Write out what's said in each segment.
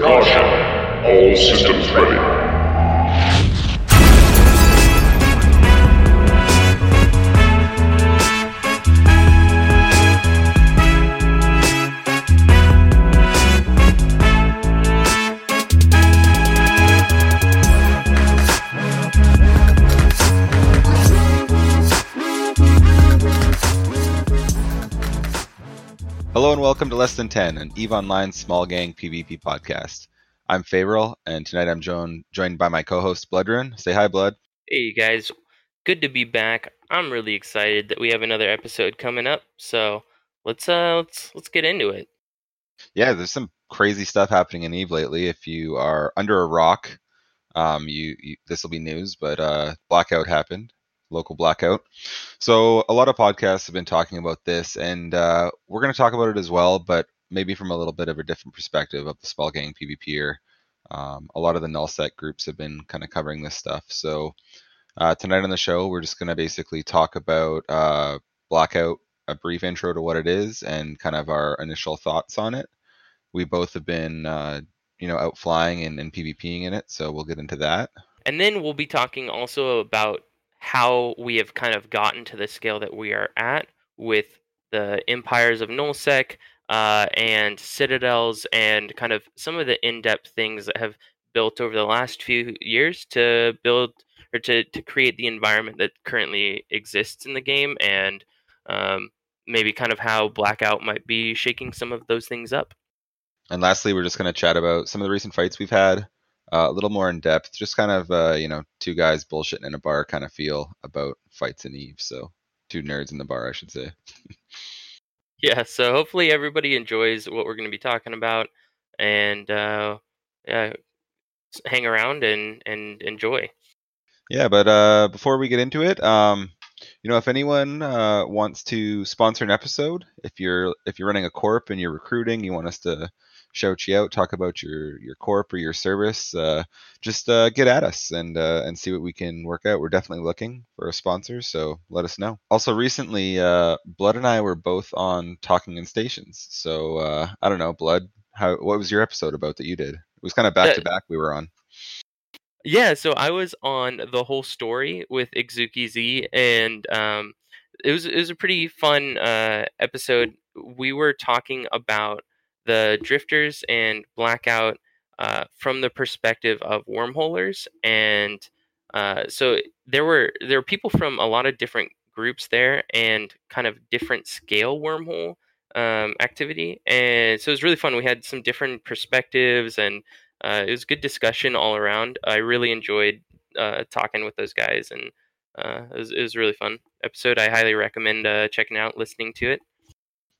Caution! All systems ready. 10, an EVE Online small gang PvP podcast. I'm Favoril, and tonight I'm joined joined by my co-host Bloodrun. Say hi, Blood. Hey guys, good to be back. I'm really excited that we have another episode coming up. So let's uh let's let's get into it. Yeah, there's some crazy stuff happening in EVE lately. If you are under a rock, um, you, you this will be news, but uh, blackout happened, local blackout. So a lot of podcasts have been talking about this, and uh, we're going to talk about it as well, but maybe from a little bit of a different perspective of the small gang PvPer. Um, a lot of the nullsec groups have been kind of covering this stuff. So uh, tonight on the show, we're just going to basically talk about uh, blackout, a brief intro to what it is, and kind of our initial thoughts on it. We both have been, uh, you know, out flying and, and PvPing in it, so we'll get into that. And then we'll be talking also about how we have kind of gotten to the scale that we are at with the empires of nullsec uh, and citadels and kind of some of the in-depth things that have built over the last few years to build or to, to create the environment that currently exists in the game and um, maybe kind of how blackout might be shaking some of those things up And lastly, we're just going to chat about some of the recent fights we've had, uh, a little more in depth, just kind of, uh, you know, two guys bullshitting in a bar kind of feel about fights in Eve. So, two nerds in the bar, I should say. yeah so hopefully everybody enjoys what we're going to be talking about and uh, hang around and and enjoy. Yeah, but uh, before we get into it, um, you know, if anyone uh, wants to sponsor an episode, if you're if you're running a corp and you're recruiting, you want us to shout you out, talk about your your corp or your service, uh, just uh, get at us and uh, and see what we can work out. We're definitely looking for a sponsor, so let us know. Also, recently, uh, Blood and I were both on Talking in Stations, so uh, I don't know, Blood, how what was your episode about that you did? It was kind of back to back. We were on. yeah so i was on the whole story with Ixuki Z and um it was it was a pretty fun uh episode we were talking about the drifters and blackout uh from the perspective of wormholers and uh so there were there were people from a lot of different groups there and kind of different scale wormhole um activity and so it was really fun we had some different perspectives and uh, it was good discussion all around. I really enjoyed uh, talking with those guys, and uh, it, was, it was really fun episode. I highly recommend uh, checking out, listening to it.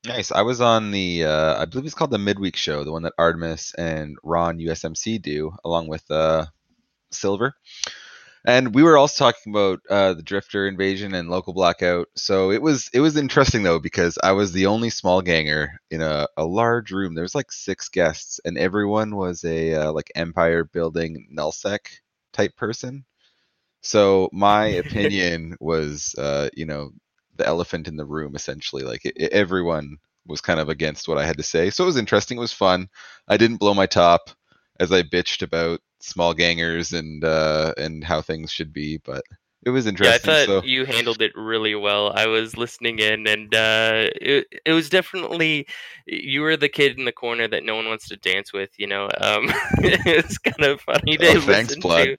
Nice. I was on the, uh, I believe it's called the Midweek Show, the one that Artemis and Ron USMC do, along with uh, Silver. And we were also talking about uh, the Drifter invasion and local blackout. So it was it was interesting though because I was the only small ganger in a, a large room. There was like six guests, and everyone was a uh, like empire building nullsec type person. So my opinion was, uh, you know, the elephant in the room essentially. Like it, it- everyone was kind of against what I had to say. So it was interesting. It was fun. I didn't blow my top as I bitched about small gangers and uh, and how things should be, but it was interesting. Yeah, I thought so you handled it really well. I was listening in, and uh, it it was definitely you were the kid in the corner that no one wants to dance with. You know, um, it's kind of funny to Oh, thanks, listen Blood. to,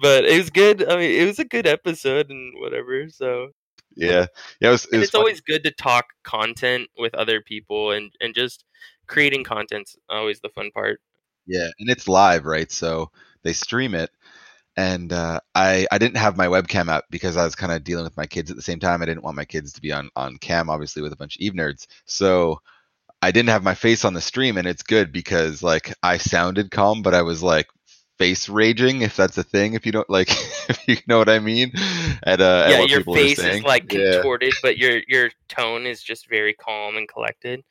but it was good. I mean, it was a good episode and whatever. So yeah, yeah, it was. It it's fun. always good to talk content with other people and and just creating content's always the fun part Yeah, and it's live, right? So they stream it, and uh, I I didn't have my webcam up because I was kind of dealing with my kids at the same time. I didn't want my kids to be on on cam, obviously, with a bunch of Eve nerds. So I didn't have my face on the stream, and it's good because like I sounded calm, but I was like face raging, if that's a thing. If you don't like, if you know what I mean. At, uh, yeah your face is like Yeah. contorted but your your tone is just very calm and collected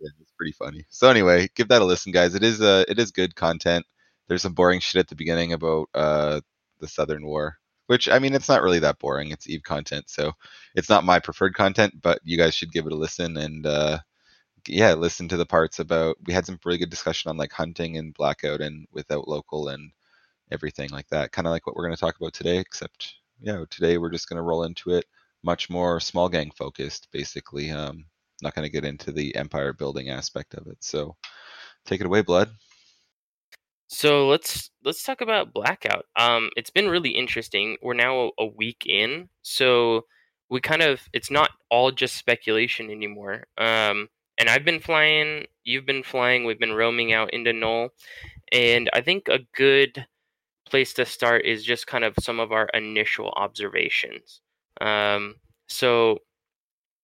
yeah, it's pretty funny. So anyway, give that a listen, guys. It is uh, it is good content. There's some boring shit at the beginning about uh, the Southern War, which I mean, it's not really that boring. It's Eve content, so it's not my preferred content. But you guys should give it a listen and uh, yeah, listen to the parts about. We had some really good discussion on like hunting and blackout and without local and everything like that. Kind of like what we're going to talk about today, except yeah, today we're just going to roll into it much more small gang focused, basically. Um, not going to get into the empire building aspect of it. So take it away, Blood. So let's let's talk about Blackout. Um, it's been really interesting. We're now a week in, so we kind of it's not all just speculation anymore. Um, and I've been flying, you've been flying, we've been roaming out into Null, and I think a good place to start is just kind of some of our initial observations. Um, so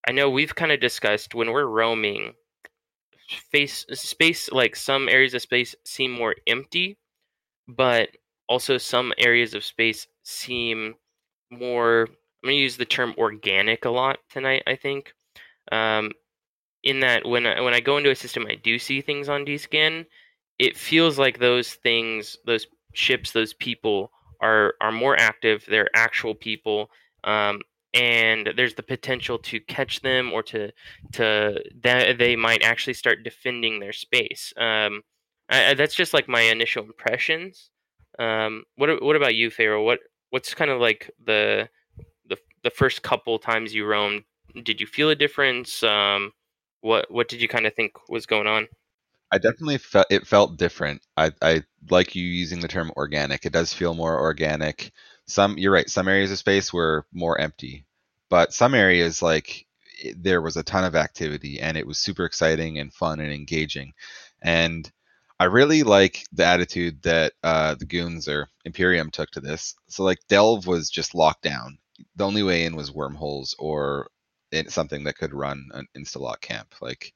I know we've kind of discussed when we're roaming, face space like some areas of space seem more empty, but also some areas of space seem more. I'm going to use the term organic a lot tonight. I think, um, in that when I, when I go into a system, I do see things on DScan. It feels like those things, those ships, those people are are more active. They're actual people. Um, and there's the potential to catch them or to to that they might actually start defending their space. Um, I, that's just like my initial impressions. Um, what what about you, Pharaoh? What what's kind of like the the the first couple times you roamed? Did you feel a difference? Um, what what did you kind of think was going on? I definitely felt it felt different. I I like you using the term organic. It does feel more organic. Some you're right some areas of space were more empty but some areas like there was a ton of activity and it was super exciting and fun and engaging. And i really like the attitude that uh, the goons or imperium took to this. So like delve was just locked down. The only way in was wormholes or something that could run an insta-lock camp. Like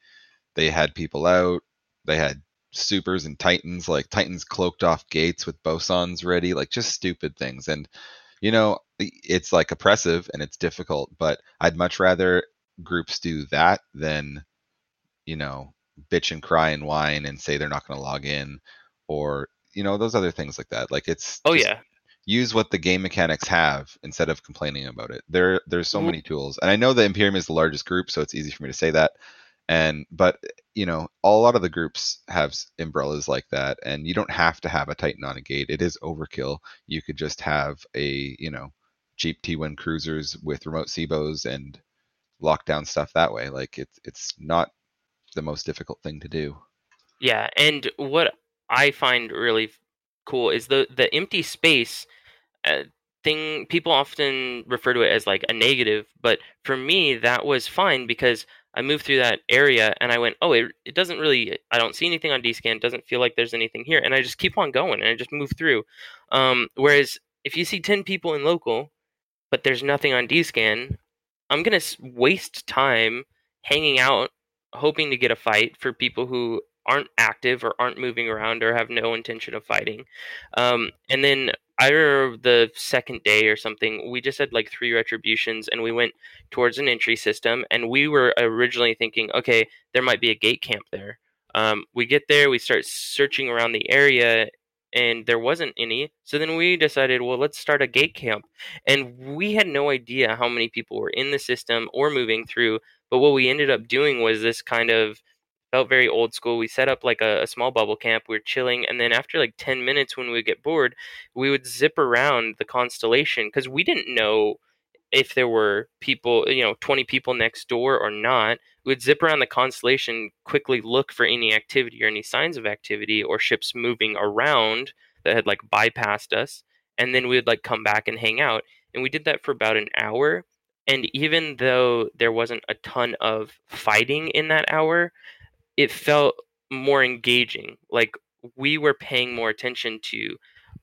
they had people out they had supers and titans like titans cloaked off gates with bosons ready like just stupid things. And you know it's like oppressive and it's difficult but i'd much rather groups do that than you know bitch and cry and whine and say they're not going to log in or you know those other things like that. Like it's oh yeah. use what the game mechanics have instead of complaining about it. There there's so mm-hmm. many tools. And i know the imperium is the largest group so it's easy for me to say that and but you know a lot of the groups have umbrellas like that and you don't have to have a titan on a gate it is overkill. You could just have a you know cheap t1 cruisers with remote sebos and lock down stuff that way like it's it's not the most difficult thing to do. Yeah and what i find really cool is the the empty space uh, thing people often refer to it as like a negative but for me that was fine because I moved through that area and I went, oh, it, it doesn't really, I don't see anything on DScan. It doesn't feel like there's anything here. And I just keep on going and I just move through. Um, whereas if you see 10 people in local, but there's nothing on DScan, I'm going to waste time hanging out, hoping to get a fight for people who aren't active or aren't moving around or have no intention of fighting. Um, and then I remember the second day or something, we just had like three retributions and we went towards an entry system. And we were originally thinking, okay, there might be a gate camp there. Um, we get there, we start searching around the area, and there wasn't any. So then we decided, well, let's start a gate camp. And we had no idea how many people were in the system or moving through. But what we ended up doing was this kind of felt very old school. We set up like a, a, small bubble camp. We were chilling, and then after like ten minutes, when we would get bored, we would zip around the constellation because we didn't know if there were people, you know, twenty people next door or not. We would zip around the constellation, quickly look for any activity or any signs of activity or ships moving around that had like bypassed us, and then we would like come back and hang out. And we did that for about an hour. And even though there wasn't a ton of fighting in that hour, it felt more engaging. Like we were paying more attention to,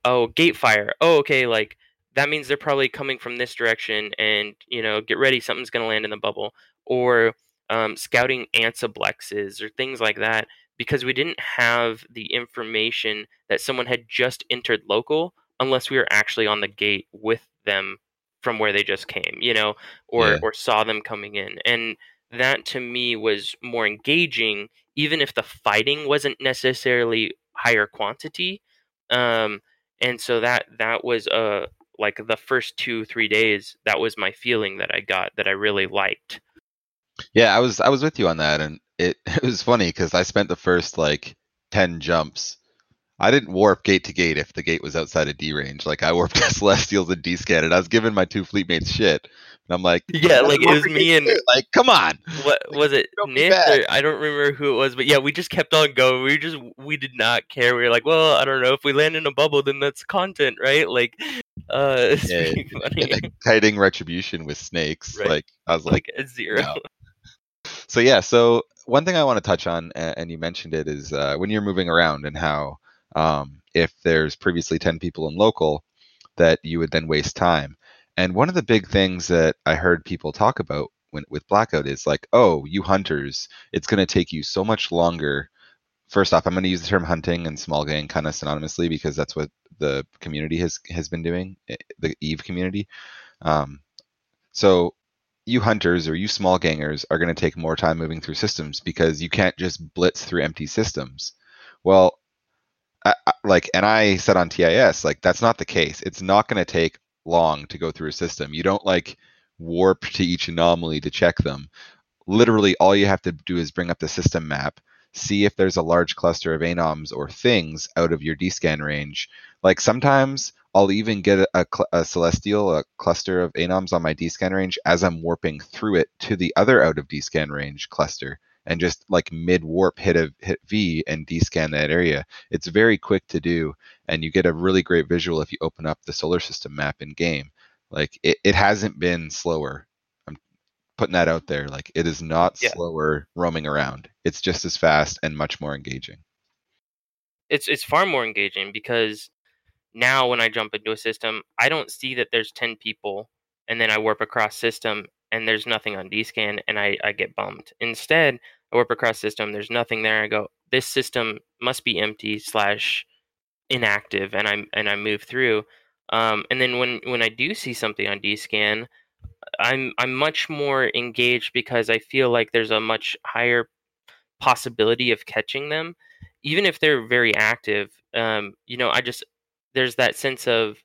oh, gate fire. Oh, okay, like that means they're probably coming from this direction, and you know, get ready, something's gonna land in the bubble, or um, scouting antiblexes or things like that, because we didn't have the information that someone had just entered local, unless we were actually on the gate with them from where they just came, you know, or yeah. or saw them coming in, and that to me was more engaging even if the fighting wasn't necessarily higher quantity um and so that that was uh like the first two three days that was my feeling that i got that i really liked yeah i was i was with you on that and it it was funny because I spent the first like ten jumps. I didn't warp gate to gate if the gate was outside of D range. Like I warped to Celestials and D scan, and I was giving my two fleet mates shit. And I'm like, Yeah, like it was me and like, come on. what was it Nick? Or, I don't remember who it was, but yeah, we just kept on going. We just we did not care. We were like, well, I don't know. If we land in a bubble, then that's content, right? Like, uh, it's Yeah, funny. like kiting retribution with snakes. Right. Like I was like, like zero. no. so yeah. So one thing I want to touch on, and you mentioned it, is uh, when you're moving around and how um, if there's previously ten people in local, that you would then waste time. And one of the big things that I heard people talk about when, with Blackout is like, oh, you hunters, it's going to take you so much longer. First off, I'm going to use the term hunting and small gang kind of synonymously because that's what the community has has been doing, eh, the Eve community. Um, so you hunters or you small gangers are going to take more time moving through systems because you can't just blitz through empty systems. Well, I, like, and I said on TIS, like that's not the case. It's not going to take long to go through a system. You don't like warp to each anomaly to check them. Literally, all you have to do is bring up the system map, see if there's a large cluster of anoms or things out of your D-scan range. Like sometimes I'll even get a, a celestial, a cluster of anoms on my D-scan range as I'm warping through it to the other out of D-scan range cluster, and just like mid warp hit a hit V and D-scan that area. It's very quick to do, and you get a really great visual if you open up the solar system map in game. Like it, it hasn't been slower. I'm putting that out there. Like it is not Yeah. slower roaming around. It's just as fast and much more engaging. it's it's far more engaging because now when I jump into a system, I don't see that there's ten people, and then I warp across system and there's nothing on DScan, and I I get bummed. Instead, I warp across system, there's nothing there. I go, this system must be empty slash inactive, and I and I move through. Um, and then when when I do see something on DScan, I'm I'm much more engaged because I feel like there's a much higher possibility of catching them even if they're very active, um, you know, I just there's that sense of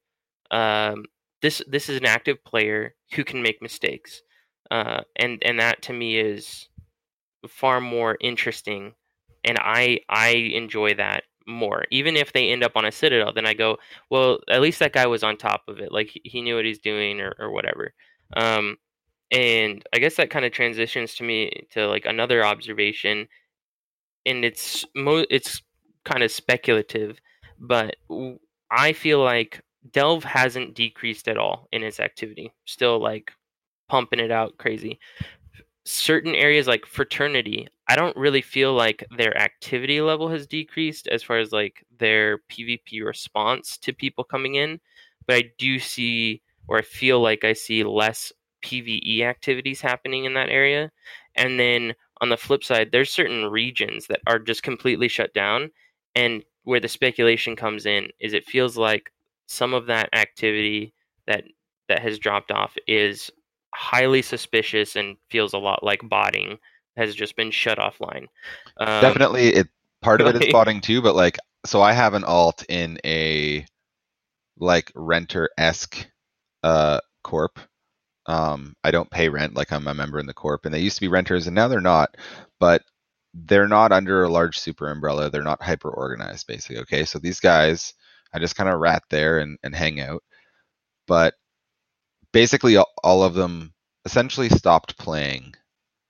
um, this this is an active player who can make mistakes, uh, and and that to me is far more interesting, and I I enjoy that more. Even if they end up on a citadel, then I go, well, at least that guy was on top of it, like he- knew what he's doing or or whatever. Um, and I guess that kind of transitions to me to like another observation and it's mo- it's kind of speculative, but I feel like Delve hasn't decreased at all in its activity. Still like pumping it out crazy. Certain areas like fraternity, I don't really feel like their activity level has decreased as far as like their PvP response to people coming in, but I do see or I feel like I see less PvE activities happening in that area. And then on the flip side, there's certain regions that are just completely shut down. And where the speculation comes in is it feels like some of that activity that that has dropped off is highly suspicious and feels a lot like botting has just been shut offline. Um, Definitely, it part of it is botting too, but like, so I have an alt in a like renter esque uh corp. Um, I don't pay rent like I'm a member in the corp, and they used to be renters, and now they're not. But they're not under a large super umbrella. They're not hyper organized, basically. Okay, so these guys, I just kind of rat there and, and hang out. But basically, all, of them essentially stopped playing.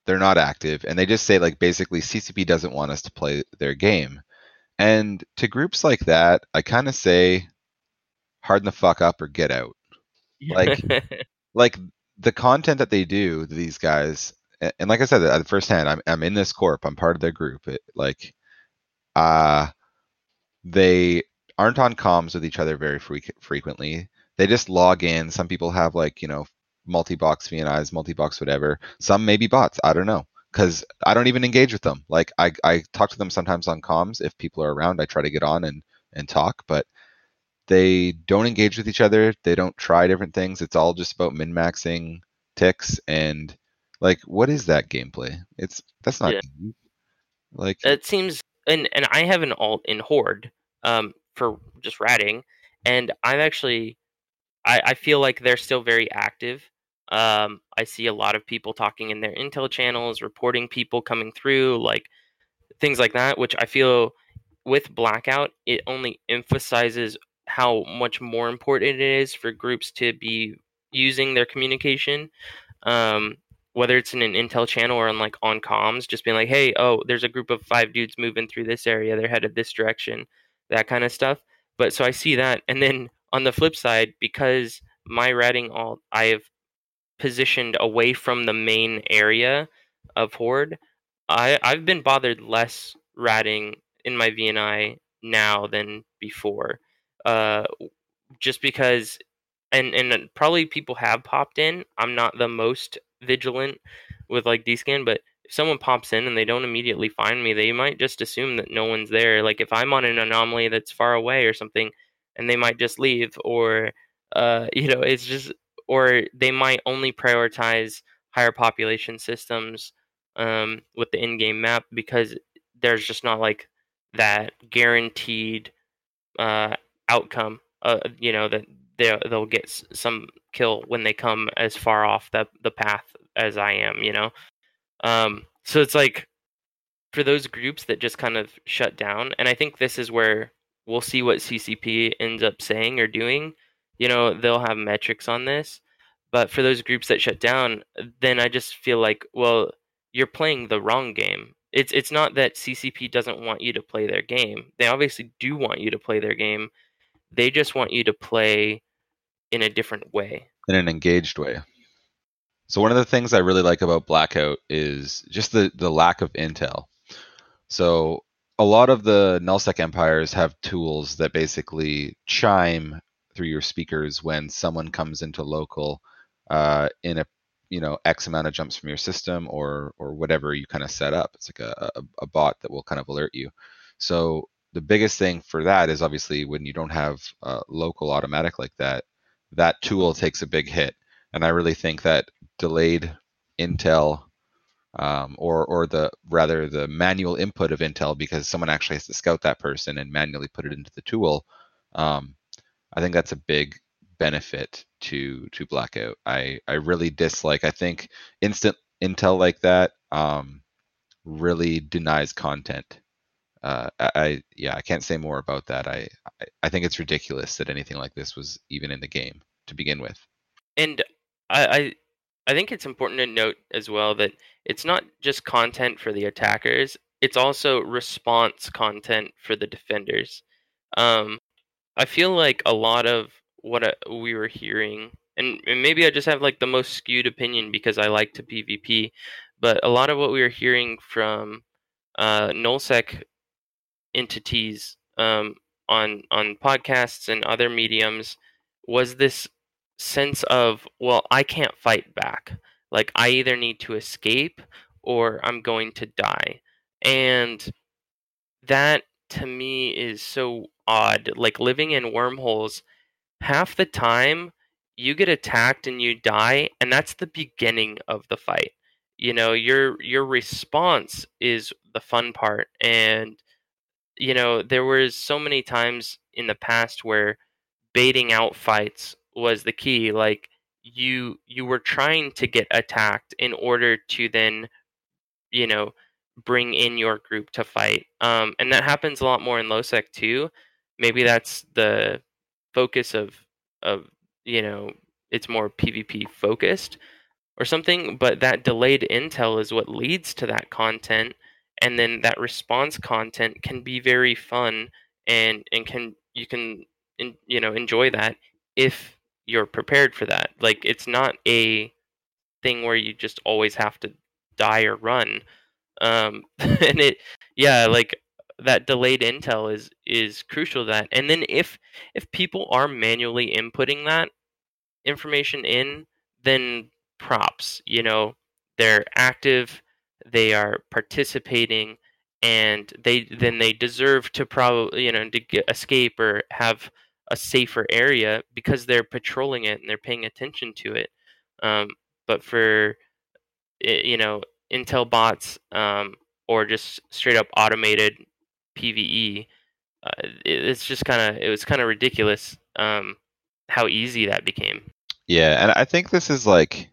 They're not active, and they just say like basically CCP doesn't want us to play their game. And to groups like that, I kind of say, harden the fuck up or get out like- like the content that they do these guys a- and like i said at firsthand i'm, I'm in this corp i'm part of their group it, like uh they aren't on comms with each other very freq frequently they just log in some people have like you know multi-box vnis multi-box whatever some maybe bots i don't know because i don't even engage with them like I, I talk to them sometimes on comms if people are around i try to get on and and talk but they don't engage with each other. They don't try different things. It's all just about min maxing ticks and like what is that gameplay? It's that's not Yeah. Like it seems and and I have an alt in Horde um for just ratting and I'm actually I, I feel like they're still very active Um, I see a lot of people talking in their intel channels, reporting people coming through, like things like that, which I feel with blackout, it only emphasizes how much more important it is for groups to be using their communication. Um, whether it's in an intel channel or on like on comms, just being like, hey, oh, there's a group of five dudes moving through this area, they're headed this direction, that kind of stuff. But so I see that. And then on the flip side, because my ratting all I have positioned away from the main area of Horde, I, I've been bothered less ratting in my VNI now than before. Uh, just because and and probably people have popped in. I'm not the most vigilant with like DScan, but if someone pops in and they don't immediately find me, they might just assume that no one's there. Like if I'm on an anomaly that's far away or something, and they might just leave, or uh, you know, it's just, or they might only prioritize higher population systems um, with the in-game map because there's just not like that guaranteed uh, outcome. Uh, you know that they they'll get some kill when they come as far off the the path as I am, you know. Um, so it's like for those groups that just kind of shut down, and I think this is where we'll see what CCP ends up saying or doing. You know, they'll have metrics on this, but for those groups that shut down, then I just feel like, well, you're playing the wrong game. It's it's not that CCP doesn't want you to play their game. They obviously do want you to play their game. They just want you to play in a different way. In an engaged way. So one of the things I really like about Blackout is just the, the lack of intel. So a lot of the nullsec empires have tools that basically chime through your speakers when someone comes into local uh, in a you know x amount of jumps from your system or or whatever you kind of set up. It's like a, a, a bot that will kind of alert you. So the biggest thing for that is obviously when you don't have uh, local automatic like that, that tool takes a big hit. And I really think that delayed Intel um, or or the rather the manual input of Intel because someone actually has to scout that person and manually put it into the tool. Um, I think that's a big benefit to to blackout. I I really dislike. I think instant Intel like that um, really denies content. Uh, I, I, yeah I can't say more about that. I, I I think it's ridiculous that anything like this was even in the game to begin with. And I, I I think it's important to note as well that it's not just content for the attackers; it's also response content for the defenders. Um, I feel like a lot of what uh, we were hearing, and, and maybe I just have like the most skewed opinion because I like to PvP, but a lot of what we were hearing from uh, nullsec entities um, on on podcasts and other mediums was this sense of well i can't fight back. Like i either need to escape or i'm going to die. And that to me is so odd. Like living in wormholes half the time you get attacked and you die and that's the beginning of the fight. You know your your response is the fun part and you know there was so many times in the past where baiting out fights was the key like you you were trying to get attacked in order to then you know bring in your group to fight um and that happens a lot more in lowsec too. Maybe that's the focus of of you know it's more pvp focused or something but that delayed intel is what leads to that content and then that response content can be very fun and and can you can in, you know enjoy that if you're prepared for that. Like it's not a thing where you just always have to die or run. Um, and it, yeah, like that delayed intel is is crucial. To that, and then if if people are manually inputting that information in, then props. You know, they're active, they are participating, and they then they deserve to probably you know to get, escape or have a safer area because they're patrolling it and they're paying attention to it. Um, but for you know Intel bots um, or just straight up automated PVE, uh, it's just kind of it was kind of ridiculous um, how easy that became. Yeah, and I think this is like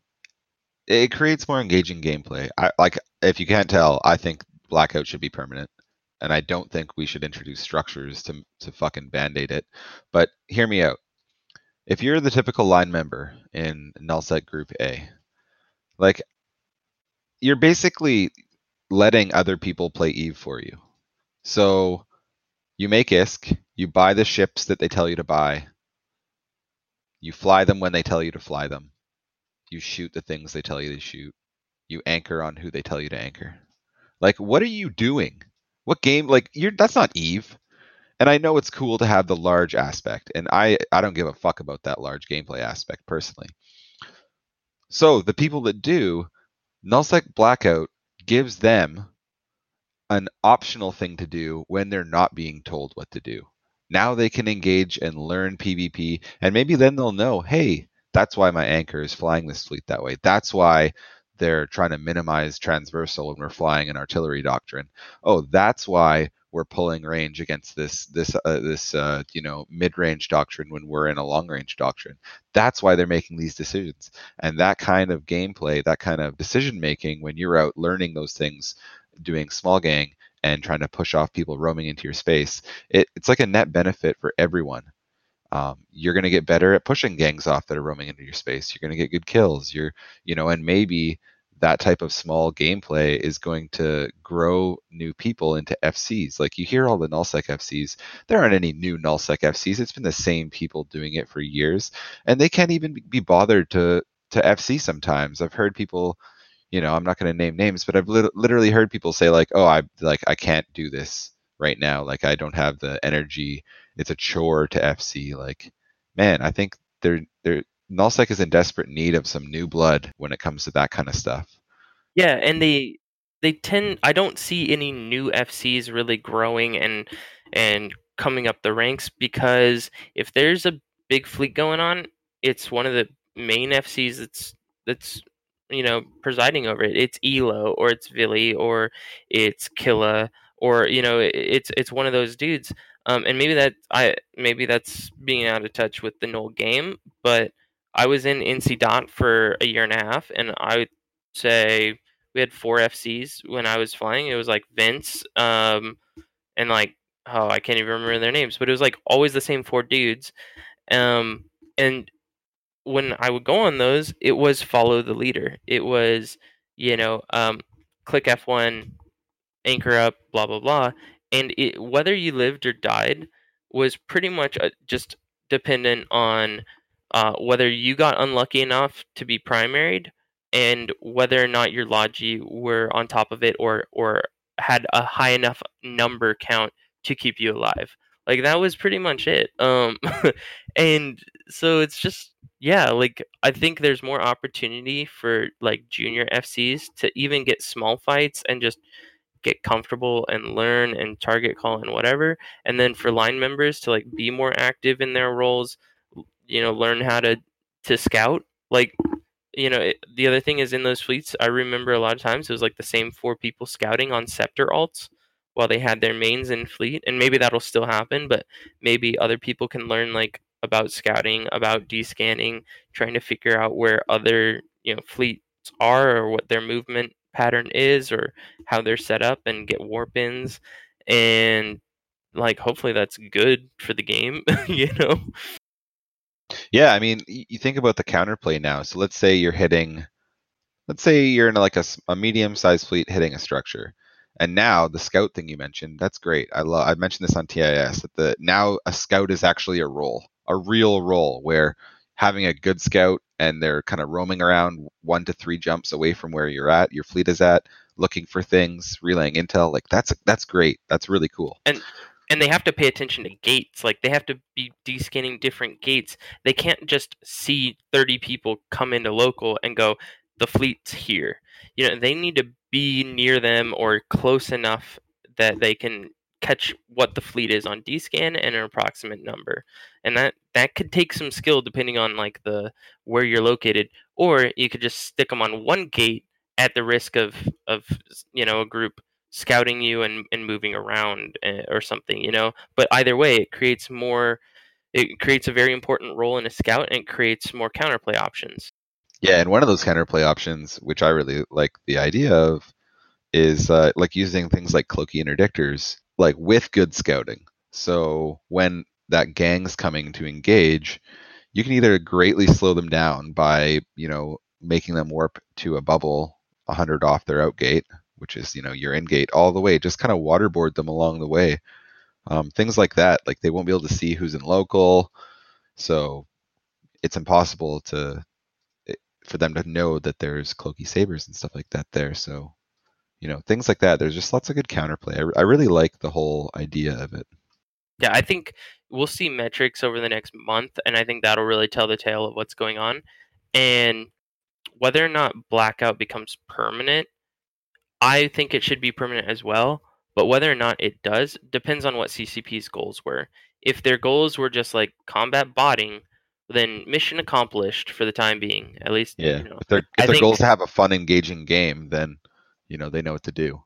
it creates more engaging gameplay. I like if you can't tell, I think blackout should be permanent. And I don't think we should introduce structures to to fucking band-aid it. But hear me out. If you're the typical line member in nullsec group A, like you're basically letting other people play Eve for you. So you make ISK, you buy the ships that they tell you to buy, you fly them when they tell you to fly them, you shoot the things they tell you to shoot, you anchor on who they tell you to anchor. Like, what are you doing? What game? Like, you're that's not Eve. And I know it's cool to have the large aspect, and I I don't give a fuck about that large gameplay aspect personally. So the people that do, Nullsec Blackout gives them an optional thing to do when they're not being told what to do. Now they can engage and learn PvP, and maybe then they'll know, hey, that's why my anchor is flying this fleet that way. That's why they're trying to minimize transversal when we're flying an artillery doctrine. Oh, that's why we're pulling range against this this uh, this uh, you know mid range doctrine when we're in a long range doctrine. That's why they're making these decisions. And that kind of gameplay, that kind of decision making, when you're out learning those things, doing small gang and trying to push off people roaming into your space, it, it's like a net benefit for everyone. Um, you're going to get better at pushing gangs off that are roaming into your space. You're going to get good kills. You're, you know, and maybe that type of small gameplay is going to grow new people into FCs. Like you hear all the nullsec FCs, there aren't any new nullsec FCs. It's been the same people doing it for years, and they can't even be bothered to to FC sometimes. I've heard people, you know, I'm not going to name names, but I've lit- literally heard people say like, "Oh, I like I can't do this right now. Like I don't have the energy. It's a chore to FC." Like, man, I think they're they're Nullsec is in desperate need of some new blood when it comes to that kind of stuff. Yeah, and they they tend I don't see any new FCs really growing and and coming up the ranks because if there's a big fleet going on, it's one of the main FCs that's that's you know presiding over it. It's Elo or it's Vili or it's Killa or you know it's it's one of those dudes. Um, and maybe that I maybe that's being out of touch with the null game, but I was in NC Dot for a year and a half, and I would say we had four FCs when I was flying. It was like Vince, um, and like oh, I can't even remember their names, but it was like always the same four dudes. Um, and when I would go on those, it was follow the leader. It was you know um, click F1, anchor up, blah blah blah, and it, whether you lived or died was pretty much uh, just dependent on uh, whether you got unlucky enough to be primaried and whether or not your logi were on top of it or or had a high enough number count to keep you alive. Like that was pretty much it um and so it's just yeah like i think there's more opportunity for like junior fcs to even get small fights and just get comfortable and learn and target call and whatever and then for line members to like be more active in their roles you know learn how to to scout like you know it, the other thing is in those fleets i remember a lot of times it was like the same four people scouting on scepter alts while they had their mains in fleet and maybe that'll still happen but maybe other people can learn like about scouting about descanning trying to figure out where other you know fleets are or what their movement pattern is or how they're set up and get warp ins and like hopefully that's good for the game you know yeah, I mean, you think about the counterplay now. So let's say you're hitting, let's say you're in like a, a medium-sized fleet hitting a structure, and now the scout thing you mentioned, that's great. I love. I mentioned this on TIS that the now a scout is actually a role, a real role where having a good scout and they're kind of roaming around one to three jumps away from where you're at, your fleet is at, looking for things, relaying intel. Like that's that's great. That's really cool. And and they have to pay attention to gates. Like they have to be descanning different gates. They can't just see 30 people come into local and go, the fleet's here. You know, they need to be near them or close enough that they can catch what the fleet is on descan and an approximate number. And that that could take some skill depending on like the where you're located or you could just stick them on one gate at the risk of of you know a group scouting you and, and moving around eh, or something, you know. But either way, it creates more. It creates a very important role in a scout, and it creates more counterplay options. Yeah, and one of those counterplay options, which I really like the idea of, is uh, like using things like cloaky interdictors, like with good scouting. So when that gang's coming to engage, you can either greatly slow them down by, you know, making them warp to a bubble 100 off their out gate, which is, you know, your in gate all the way, just kind of waterboard them along the way. Um, things like that, like they won't be able to see who's in local. So it's impossible to for them to know that there's cloaky sabers and stuff like that there. So, you know, things like that. There's just lots of good counterplay. I, I really like the whole idea of it. Yeah, I think we'll see metrics over the next month, and I think that'll really tell the tale of what's going on. And whether or not blackout becomes permanent, I think it should be permanent as well. But whether or not it does depends on what CCP's goals were. If their goals were just like combat botting, then mission accomplished for the time being. At least, Yeah. you know, if their, if their think- goal is to have a fun, engaging game, then, you know, they know what to do.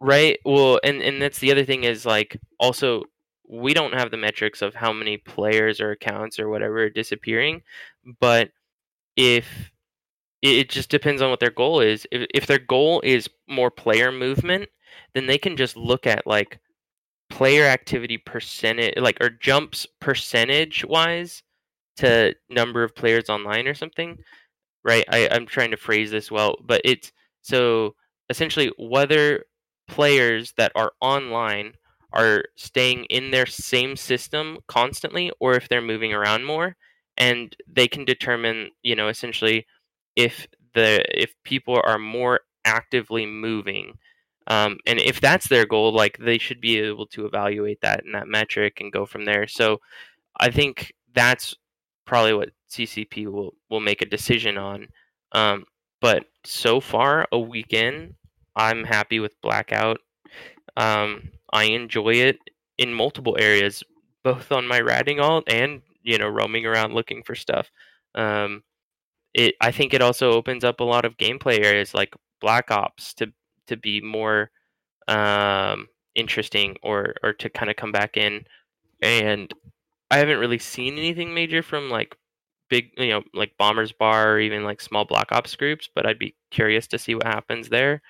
Right. Well, and and that's the other thing is like also we don't have the metrics of how many players or accounts or whatever are disappearing, but if it just depends on what their goal is. If if their goal is more player movement, then they can just look at like player activity percentage like or jumps percentage wise to number of players online or something right I, i'm trying to phrase this well but it's so essentially whether players that are online are staying in their same system constantly or if they're moving around more and they can determine you know essentially if the if people are more actively moving um, and if that's their goal like they should be able to evaluate that in that metric and go from there. So i think that's probably what ccp will will make a decision on um, but so far a weekend i'm happy with blackout. Um, i enjoy it in multiple areas both on my ratting alt and you know roaming around looking for stuff. Um, it i think it also opens up a lot of gameplay areas like black ops to to be more um, interesting or or to kind of come back in. And i haven't really seen anything major from like big you know like bombers bar or even like small black ops groups but i'd be curious to see what happens there.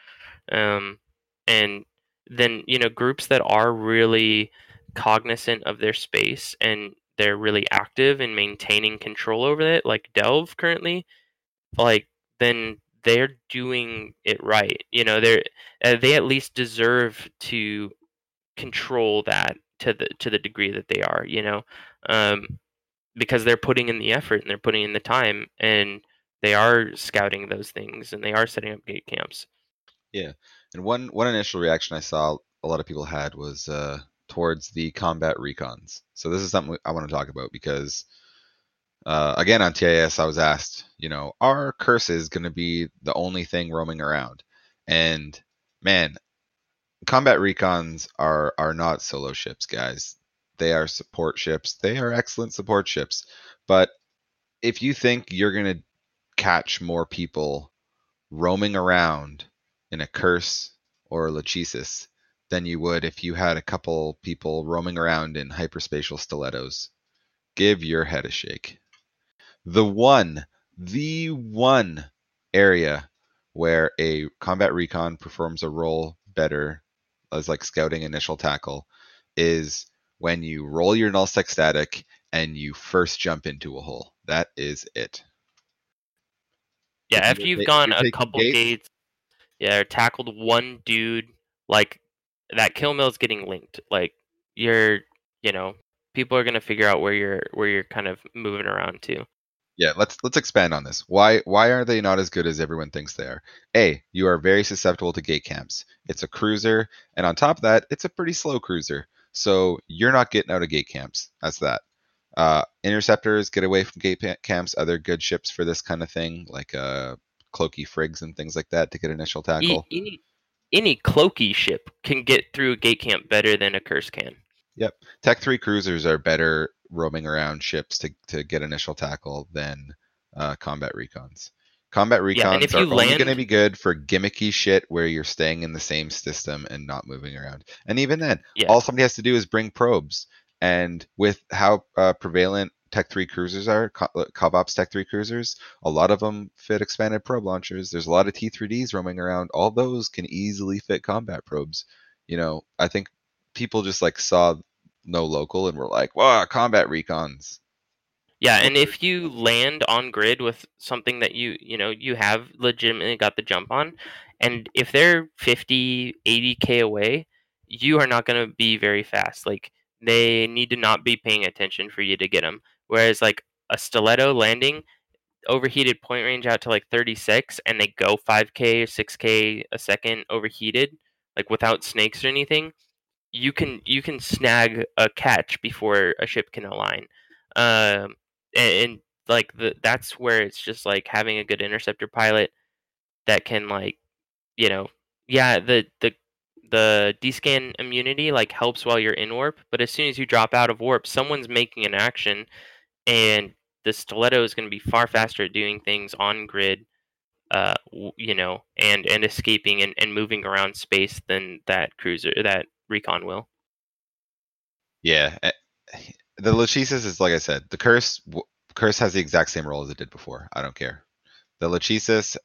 Um, and then you know groups that are really cognizant of their space and they're really active in maintaining control over it like delve currently like then they're doing it right. You know they're uh, they at least deserve to control that to the to the degree that they are you know? Um because they're putting in the effort and they're putting in the time and they are scouting those things and they are setting up gate camps Yeah. And one one initial reaction I saw a lot of people had was uh, towards the combat recons. So this is something I want to talk about because uh, again on TIS I was asked, you know, are curses going to be the only thing roaming around? And man, combat recons are are not solo ships, guys. They are support ships. They are excellent support ships. But if you think you're going to catch more people roaming around in a curse or a Lachesis than you would if you had a couple people roaming around in hyperspatial stilettos. Give your head a shake. The one, the one area where a combat recon performs a role better as like scouting initial tackle is when you roll your nullsec static and you first jump into a hole. That is it. yeah after you've gone a couple gates- gates yeah or tackled one dude like that killmail's getting linked like you're you know people are going to figure out where you're where you're kind of moving around to Yeah, let's let's expand on this. Why why are they not as good as everyone thinks they are? A, you are very susceptible to gate camps. It's a cruiser, and on top of that, it's a pretty slow cruiser. So you're not getting out of gate camps. That's that. Uh, interceptors get away from gate camps. Other good ships for this kind of thing, like uh, cloaky frigs and things like that, to get initial tackle. any any cloaky ship can get through a gate camp better than a curse can Yep, Tech three cruisers are better roaming around ships to, to get initial tackle than uh, combat recons. Combat recons Yeah, are you only going to be good for gimmicky shit where you're staying in the same system and not moving around. And even then, Yeah. all somebody has to do is bring probes. And with how uh, prevalent Tech 3 cruisers are, Cov Ops Tech 3 cruisers. A lot of them fit expanded probe launchers. There's a lot of T3Ds roaming around. All those can easily fit combat probes. You know, I think people just like saw no local and were like, wow, combat recons. Yeah, and if you land on grid with something that you, you know, you have legitimately got the jump on, and if they're 50, 80k away, you are not going to be very fast. Like they need to not be paying attention for you to get them. Whereas like a stiletto landing, overheated point range out to like 36, and they go 5k or 6k a second overheated, like without snakes or anything. You can you can snag a catch before a ship can align, um, and, and like the that's where it's just like having a good interceptor pilot that can like you know yeah the the the descan immunity like helps while you're in warp, but as soon as you drop out of warp, someone's making an action, and the stiletto is going to be far faster at doing things on grid, uh, you know, and and escaping and, and moving around space than that cruiser that recon will. Yeah, eh, the Lachesis is like I said, the curse curse has the exact same role as it did before. I don't care. The Lachesis,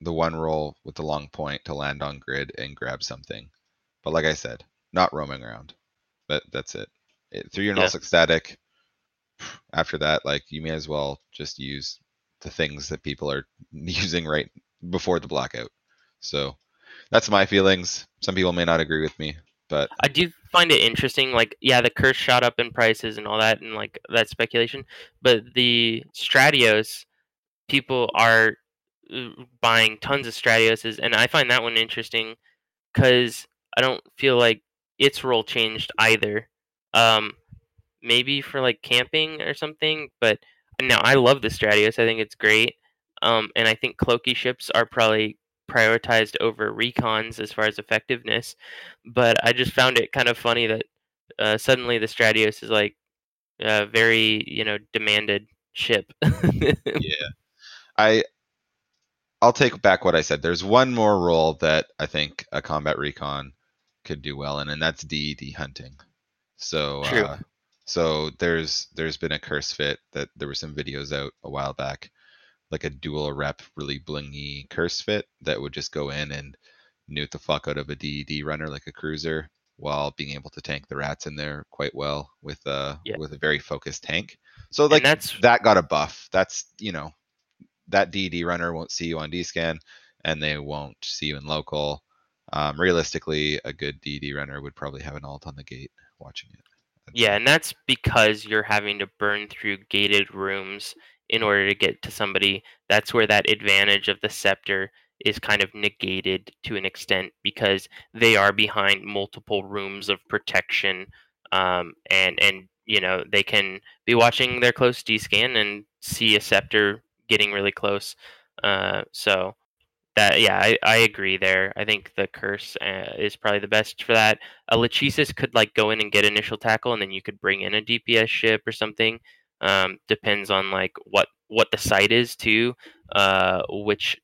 the one roll with the long point to land on grid and grab something. But like I said, not roaming around. But that's it. it through your yeah. null static. After that, like you may as well just use the things that people are using right before the blackout. So that's my feelings. Some people may not agree with me, but I do find it interesting. Like, yeah, the curse shot up in prices and all that, and like that speculation. But the Stratios, people are uh, buying tons of Stratioses, and I find that one interesting because I don't feel like its role changed either. Um, maybe for like camping or something, but no, I love the Stratios. I think it's great. Um, and I think cloaky ships are probably prioritized over recons as far as effectiveness. But I just found it kind of funny that uh, suddenly the Stratios is like a very you know demanded ship. yeah, I I'll take back what I said. There's one more role that I think a combat recon could do well in, and that's DED hunting. So uh, so there's there's been a curse fit that there were some videos out a while back, like a dual rep really blingy curse fit that would just go in and neut the fuck out of a DED runner like a cruiser while being able to tank the rats in there quite well with a yeah. with a very focused tank. So like that's that got a buff. That's you know that DED runner won't see you on DScan and they won't see you in local. Um, realistically, a good DD runner would probably have an alt on the gate watching it. That's yeah, and that's because you're having to burn through gated rooms in order to get to somebody. That's where that advantage of the scepter is kind of negated to an extent because they are behind multiple rooms of protection, um, and and you know they can be watching their close D scan and see a scepter getting really close. Uh, so that yeah, I, I agree there. I think the curse uh, is probably the best for that. A Lachesis could like go in and get initial tackle, and then you could bring in a DPS ship or something. Um, depends on like what what the site is too, uh, which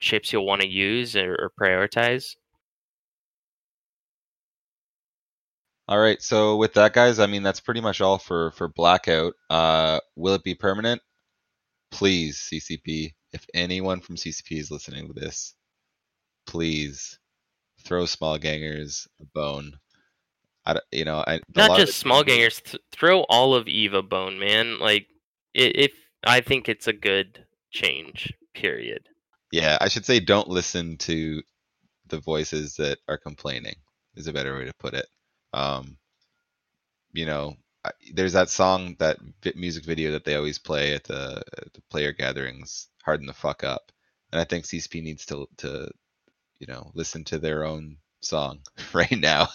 chips you'll want to use or, or prioritize. All right, so with that, guys, I mean that's pretty much all for for blackout. Uh, will it be permanent? Please, CCP if anyone from CCP is listening to this, please throw small gangers a bone. I, you know, I, not just small gangers. Th- throw all of Eva bone, man. Like, if I think it's a good change. Period. Yeah, I should say don't listen to the voices that are complaining. Is a better way to put it. Um, you know, there's that song, that music video that they always play at the, at the player gatherings harden the fuck up. And I think CCP needs to to you know listen to their own song right now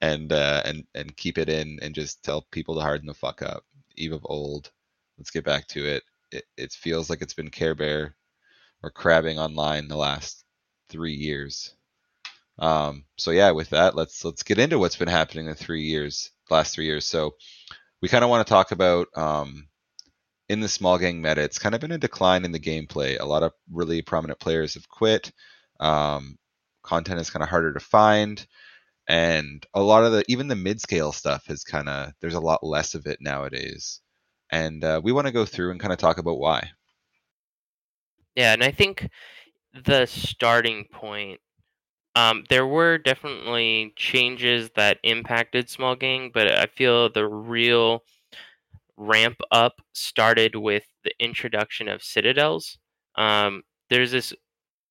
and uh, and and keep it in and just tell people to harden the fuck up. Eve of old. Let's get back to it. It, it feels like it's been Care Bear or crabbing online the last three years. Um, so yeah, with that, let's let's get into what's been happening in three years, last three years. So we kind of want to talk about um, in the small gang meta, it's kind of been a decline in the gameplay. A lot of really prominent players have quit. Um, content is kind of harder to find, and a lot of the even the mid scale stuff has kind of there's a lot less of it nowadays. and uh, we want to go through and kind of talk about why. Yeah, and I think the starting point, um, there were definitely changes that impacted Small Gang, but I feel the real ramp up started with the introduction of Citadels. Um, there's this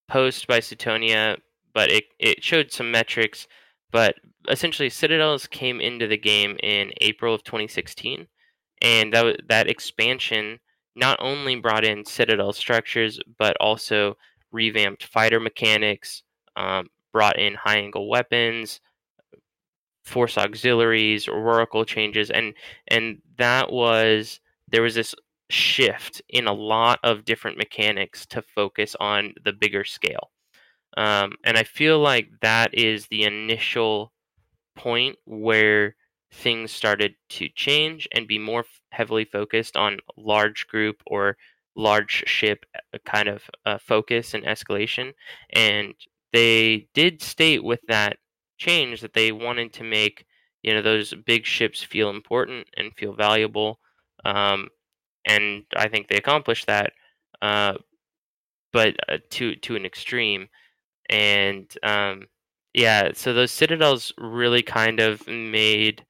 post by Suitonia, but it, it showed some metrics. But essentially, Citadels came into the game in April of 2016, and that that expansion not only brought in Citadel structures, but also revamped fighter mechanics, um, brought in high angle weapons, force auxiliaries, Rorqual changes, and and that was there was this shift in a lot of different mechanics to focus on the bigger scale. Um, and I feel like that is the initial point where things started to change and be more heavily focused on large group or large ship uh, kind of uh, focus and escalation. And they did state with that change that they wanted to make you know those big ships feel important and feel valuable. Um, and I think they accomplished that, uh, but uh, to to an extreme. And um, yeah, so those citadels really kind of made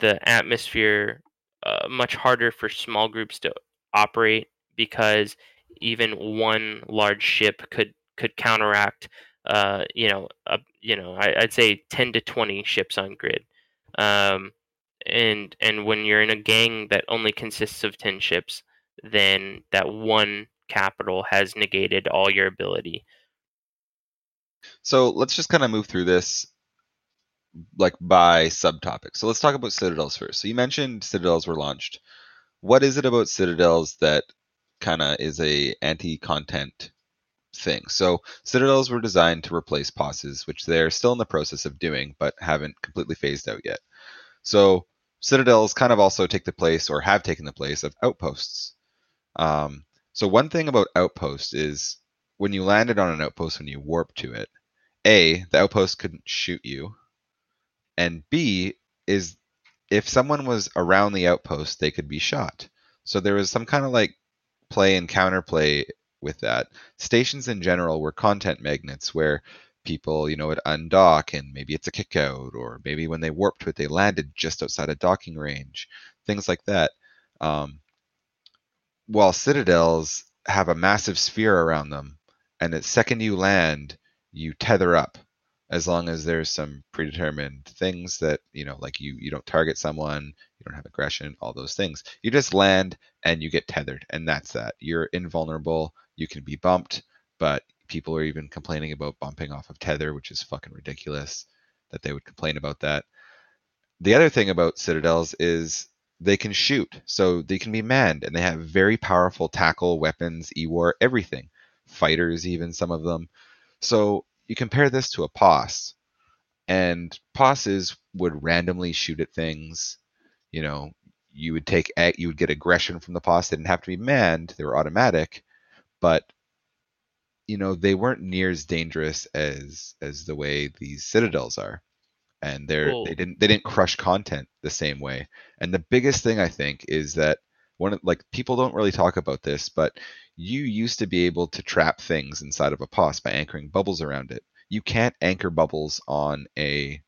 the atmosphere uh, much harder for small groups to operate because even one large ship could could counteract uh, you know you know I, would say 10 to 20 ships on grid um, and and when you're in a gang that only consists of 10 ships then that one capital has negated all your ability so let's just kind of move through this like by subtopic. So let's talk about Citadels first. So you mentioned Citadels were launched. What is it about Citadels that kind of is a anti-content thing? So Citadels were designed to replace POSes, which they're still in the process of doing, but haven't completely phased out yet. So Citadels kind of also take the place or have taken the place of outposts. Um, so one thing about outposts is when you landed on an outpost when you warped to it, A, the outpost couldn't shoot you and B is if someone was around the outpost, they could be shot. So there was some kind of like play and counterplay with that. Stations in general were content magnets where people, you know, would undock and maybe it's a kick out, or maybe when they warped to it, they landed just outside a docking range, things like that. Um, while citadels have a massive sphere around them, and the second you land, you tether up as long as there's some predetermined things that you know like you you don't target someone you don't have aggression all those things. You just land and you get tethered and that's that. You're invulnerable you can be bumped but people are even complaining about bumping off of tether which is fucking ridiculous that they would complain about that. The other thing about citadels is they can shoot so they can be manned and they have very powerful tackle weapons ewar everything fighters even some of them so you compare this to a POS, and POSes would randomly shoot at things. You know, you would take you would get aggression from the POS. They didn't have to be manned; they were automatic, but you know they weren't near as dangerous as as the way these citadels are and they're cool. they didn't they didn't crush content the same way and the biggest thing i think is that one of like people don't really talk about this but you used to be able to trap things inside of a POS by anchoring bubbles around it. You can't anchor bubbles on a,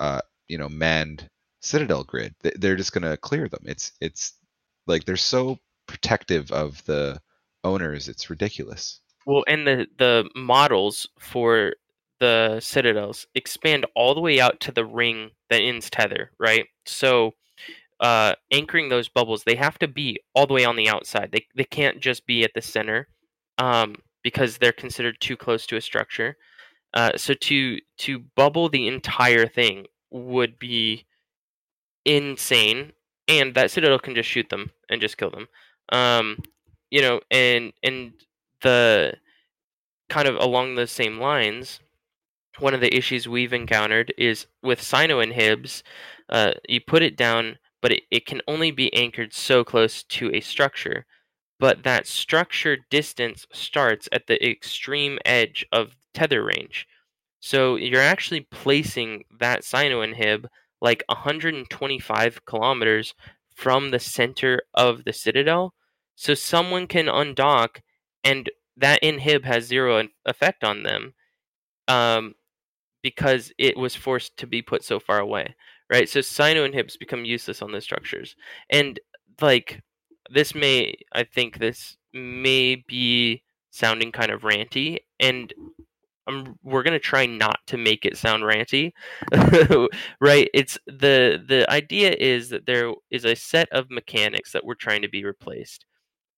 uh, you know, manned Citadel grid. They're just going to clear them. It's it's like they're so protective of the owners. It's ridiculous. Well, and the the models for the Citadels expand all the way out to the ring that ends tether, right? So uh, anchoring those bubbles, they have to be all the way on the outside. They they can't just be at the center um, because they're considered too close to a structure. Uh, so to to bubble the entire thing would be insane, and that citadel can just shoot them and just kill them. Um, you know, and and the kind of along the same lines, one of the issues we've encountered is with cyno inhibs. Uh, you put it down but it, it can only be anchored so close to a structure. But that structure distance starts at the extreme edge of tether range. So you're actually placing that cyno inhib like 125 kilometers from the center of the citadel, so someone can undock, and that inhib has zero effect on them, um, because it was forced to be put so far away, right? So cyno inhibs become useless on those structures, and like this may, I think this may be sounding kind of ranty, and I'm, we're gonna try not to make it sound ranty, right? It's the the idea is that there is a set of mechanics that we're trying to be replaced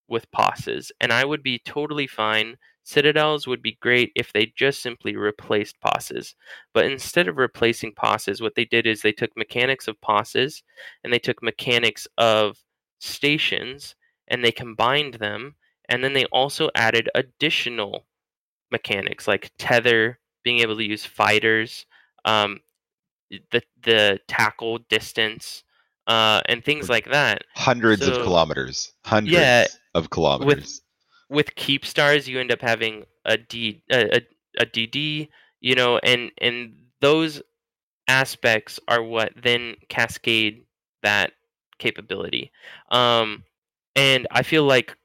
with POSes, and I would be totally fine. Citadels would be great if they just simply replaced POSes, but instead of replacing POSes, what they did is they took mechanics of POSes and they took mechanics of stations and they combined them, and then they also added additional mechanics like tether, being able to use fighters, um, the the tackle distance, uh, and things like that. Hundreds So- of kilometers. Hundreds Yeah, of kilometers. With Keepstars, you end up having a D a, a, a DD, you know, and and those aspects are what then cascade that capability. Um, and I feel like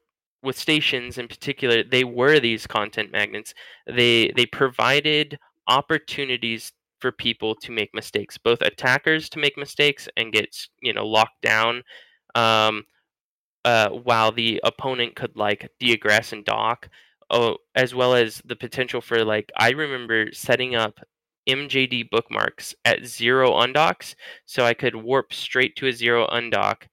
with stations in particular, they were these content magnets. They they provided opportunities for people to make mistakes, both attackers to make mistakes and get you know locked down, um, uh, while the opponent could like deaggress and dock. Oh, as well as the potential for like I remember setting up MJD bookmarks at zero undocks, so I could warp straight to a zero undock,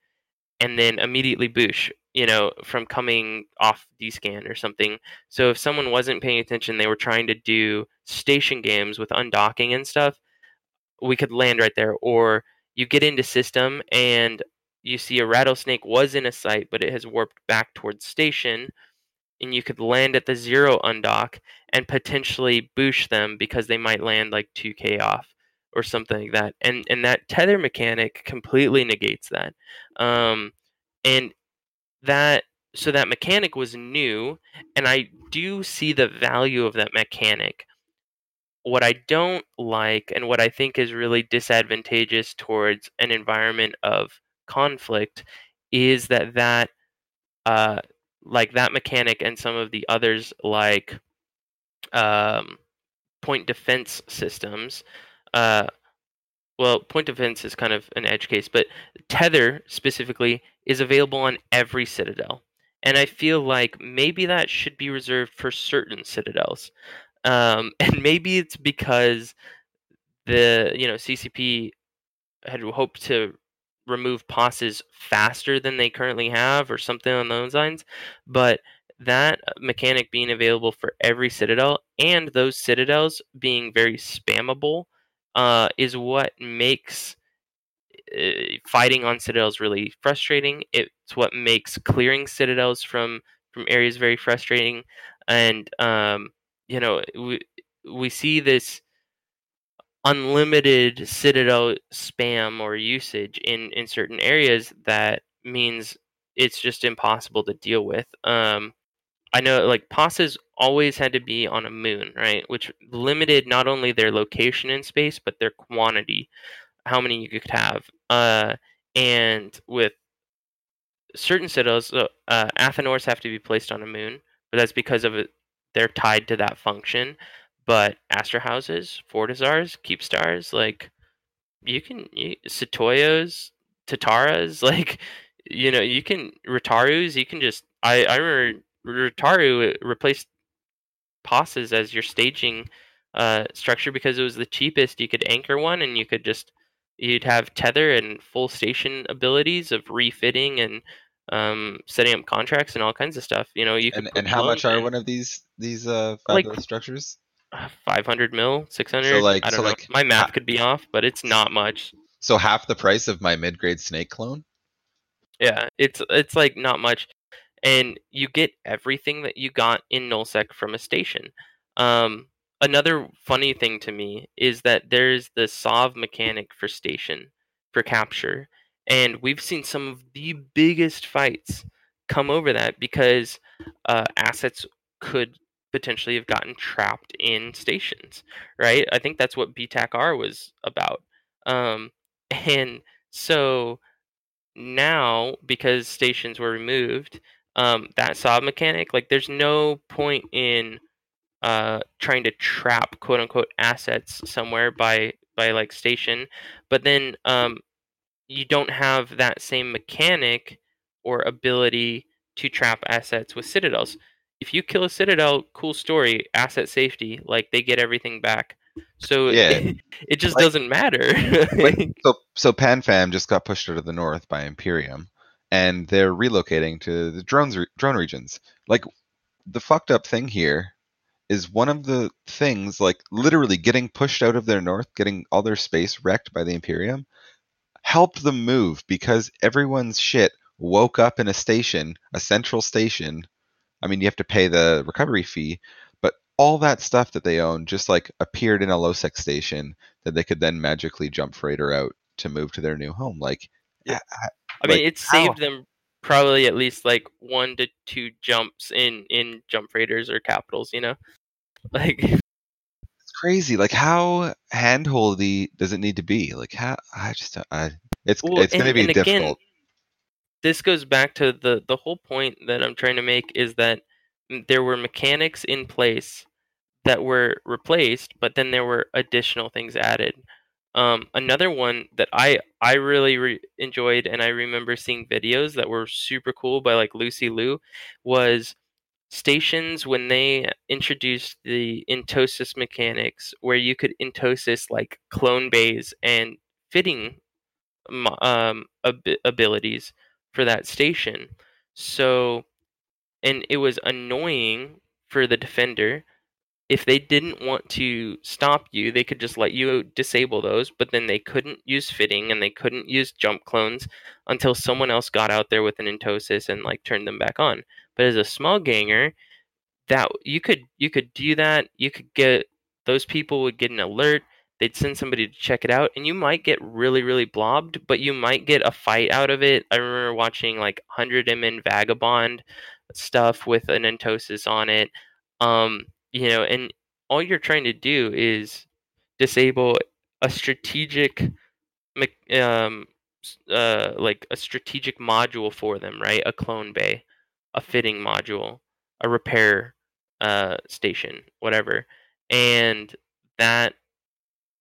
and then immediately boosh. You know, from coming off D-scan or something. So if someone wasn't paying attention, they were trying to do station games with undocking and stuff. We could land right there, or you get into system and you see a rattlesnake was in a site, but it has warped back towards station, and you could land at the zero undock and potentially boosh them because they might land like 2k off or something like that. And and that tether mechanic completely negates that. Um, and that so that mechanic was new, and I do see the value of that mechanic. What I don't like, and what I think is really disadvantageous towards an environment of conflict, is that that uh, like that mechanic and some of the others like um, point defense systems. Uh, well, point defense is kind of an edge case, but tether specifically is available on every citadel, and I feel like maybe that should be reserved for certain citadels, um, and maybe it's because the you know CCP had hoped to remove POSes faster than they currently have, or something on those lines, but that mechanic being available for every citadel and those citadels being very spammable uh, is what makes uh, fighting on citadels really frustrating. It's what makes clearing citadels from from areas very frustrating, and um, you know we we see this unlimited citadel spam or usage in in certain areas that means it's just impossible to deal with. Um, I know like POSes always had to be on a moon, right? Which limited not only their location in space but their quantity, how many you could have. Uh, and with certain citadels, uh, uh, Athanors have to be placed on a moon, but that's because of it. They're tied to that function. But Astrahuses, Fortizars, Keepstars, like you can you, Sotiyos, Tataras, like you know you can Raitarus. You can just I I remember Raitaru replaced POSes as your staging uh, structure because it was the cheapest. You could anchor one, and you could just you'd have tether and full station abilities of refitting and um, setting up contracts and all kinds of stuff. You know, you And and how much are and- one of these these uh Like- fabulous structures? 500 mil, 600. like- I don't so know. like My math could be off, but it's not much. So half the price of my mid grade snake clone? Yeah, it's it's like not much, and you get everything that you got in nullsec from a station. Um, another funny thing to me is that there's the sov mechanic for station for capture, and we've seen some of the biggest fights come over that because uh, assets could potentially have gotten trapped in stations, right? I think that's what BTAC R was about, um, and so now because stations were removed, um, that sov mechanic, like there's no point in uh, trying to trap quote unquote assets somewhere by by like station, but then um, you don't have that same mechanic or ability to trap assets with citadels. If you kill a citadel, cool story, asset safety, like they get everything back. So Yeah. it, it just Like- doesn't matter. Like, so so PanFam just got pushed out of the north by Imperium, and they're relocating to the drones re- drone regions. Like the fucked up thing here is one of the things like literally getting pushed out of their north, getting all their space wrecked by the Imperium, helped them move because everyone's shit woke up in a station, a central station. I mean, you have to pay the recovery fee, but all that stuff that they own just like appeared in a lowsec station that they could then magically jump freighter out to move to their new home. Like, Yeah. I- I mean, Like, it how? saved them probably at least like one to two jumps in in jump freighters or capitals. You know, like it's crazy. Like, how handholdy does it need to be? Like, how I just don't- I it's Well, it's going to be and again, difficult. This goes back to the the whole point that I'm trying to make is that there were mechanics in place that were replaced, but then there were additional things added. Um, another one that I I really re- enjoyed and I remember seeing videos that were super cool by like Lucy Liu was stations when they introduced the entosis mechanics where you could entosis like clone bays and fitting um, ab- abilities for that station. So, and it was annoying for the defender if they didn't want to stop you, they could just let you disable those, but then they couldn't use fitting and they couldn't use jump clones until someone else got out there with an entosis and like turned them back on. But as a small ganger, that you could you could do that. You could get those people would get an alert. They'd send somebody to check it out, and you might get really really blobbed, but you might get a fight out of it. I remember watching like hundred MN Vagabond stuff with an entosis on it. Um, you know, and all you're trying to do is disable a strategic, um, uh, like a strategic module for them, right? A clone bay, a fitting module, a repair uh, station, whatever, and that